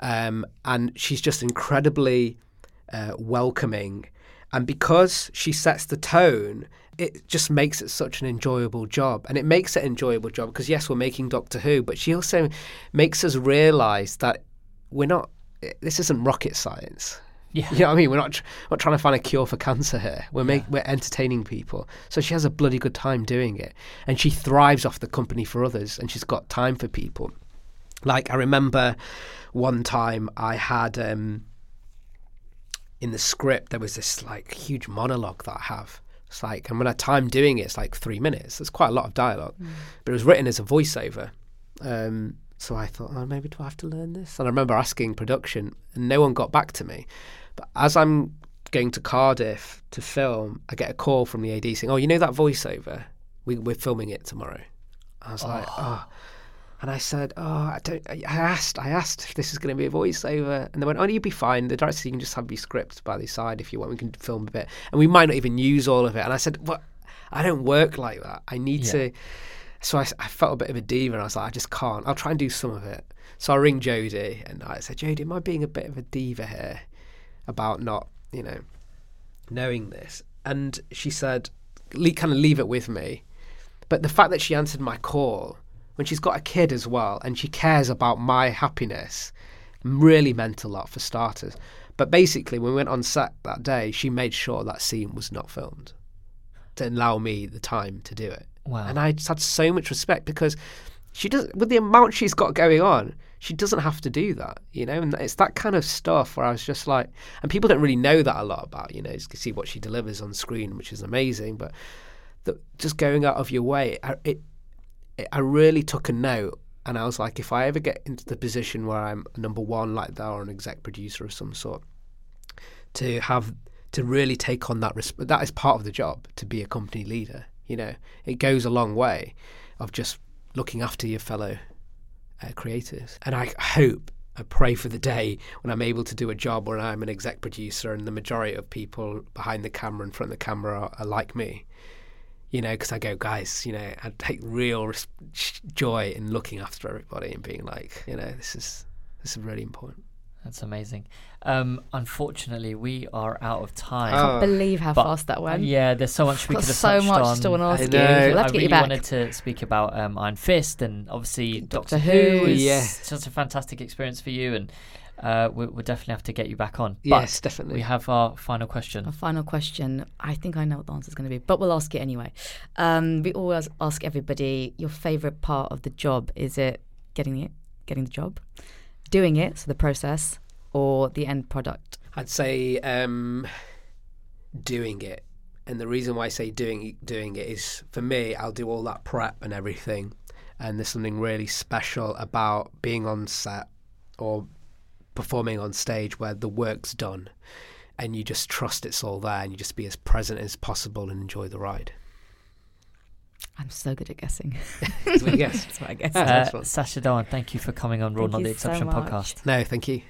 Speaker 2: um, and she's just incredibly uh, welcoming. And because she sets the tone, it just makes it such an enjoyable job. And it makes it an enjoyable job because, yes, we're making Doctor Who, but she also makes us realize that we're not, this isn't rocket science.
Speaker 1: Yeah.
Speaker 2: You know what I mean? We're not, tr- not trying to find a cure for cancer here. We're, make, we're entertaining people. So she has a bloody good time doing it. And she thrives off the company for others and she's got time for people. Like, I remember one time I had. Um, in the script there was this like huge monologue that I have. It's like, and when I time doing it, it's like three minutes. There's quite a lot of dialogue, but it was written as a voiceover. Um, so I thought, oh, maybe do I have to learn this? And I remember asking production, and no one got back to me. But as I'm going to Cardiff to film, I get a call from the AD saying, "Oh, you know that voiceover? We, we're filming it tomorrow." I was like, "Oh." And I said, "Oh, I don't." I asked, I asked if this is going to be a voiceover, and they went, "Oh, you'll be fine. The director said you can just have your script by the side if you want. We can film a bit, and we might not even use all of it." And I said, "What? I don't work like that. I need
Speaker 1: Yeah.
Speaker 2: to." So I, I felt a bit of a diva, and I was like, "I just can't. I'll try and do some of it." So I ring Jodie, and I said, "Jodie, am I being a bit of a diva here about not, you know, knowing this?" And she said, "Le- "Kind of leave it with me." But the fact that she answered my call when she's got a kid as well and she cares about my happiness really meant a lot for starters. But basically, when we went on set that day, she made sure that scene was not filmed to allow me the time to do it.
Speaker 1: Wow.
Speaker 2: And I just had so much respect because she does with the amount she's got going on, she doesn't have to do that, you know. And it's that kind of stuff where I was just like, and people don't really know that a lot about, you know, you can see what she delivers on screen, which is amazing, but the, just going out of your way, uh, it, it, I really took a note. And I was like, if I ever get into the position where I'm number one like that or an exec producer of some sort, to have to really take on that resp- that is part of the job to be a company leader. You know, it goes a long way of just looking after your fellow uh, creators. And I hope, I pray for the day when I'm able to do a job where I'm an exec producer and the majority of people behind the camera, in front of the camera, are, are like me. You know, because I go, guys, you know, I take real res- joy in looking after everybody and being like, you know, this is this is really important.
Speaker 1: That's amazing. Um, unfortunately, we are out of time.
Speaker 2: Oh.
Speaker 3: Believe how
Speaker 1: But-
Speaker 3: fast that went.
Speaker 1: Yeah, there's so much we could have
Speaker 3: so
Speaker 1: touched
Speaker 3: much
Speaker 1: on.
Speaker 3: still want to
Speaker 2: I
Speaker 3: ask you.
Speaker 2: know.
Speaker 3: We'll have
Speaker 1: I
Speaker 3: to get
Speaker 1: really
Speaker 3: you back.
Speaker 1: wanted to speak about um, Iron Fist and obviously Doctor,
Speaker 3: Doctor
Speaker 1: Who
Speaker 3: Who.
Speaker 1: is
Speaker 2: Yeah.
Speaker 1: such a fantastic experience for you, and uh, we, we'll definitely have to get you back on.
Speaker 2: yes,
Speaker 1: but
Speaker 2: definitely.
Speaker 1: we have our final question.
Speaker 3: A final question. I think I know what the answer is going to be, but we'll ask it anyway. Um, we always ask everybody your favorite part of the job. Is it getting it, getting the job, doing it, so the process, or the end product?
Speaker 2: I'd say um, doing it, and the reason why I say doing doing it is for me, I'll do all that prep and everything, and there's something really special about being on set or performing on stage where the work's done, and you just trust it's all there, and you just be as present as possible and enjoy the ride.
Speaker 3: I'm so good at guessing.
Speaker 2: That's what you guess.
Speaker 3: That's what I guess.
Speaker 1: Uh, Sacha Dhawan, thank you for coming on Raw
Speaker 3: Thank
Speaker 1: Not the Exception
Speaker 3: much.
Speaker 1: podcast.
Speaker 2: No, thank you.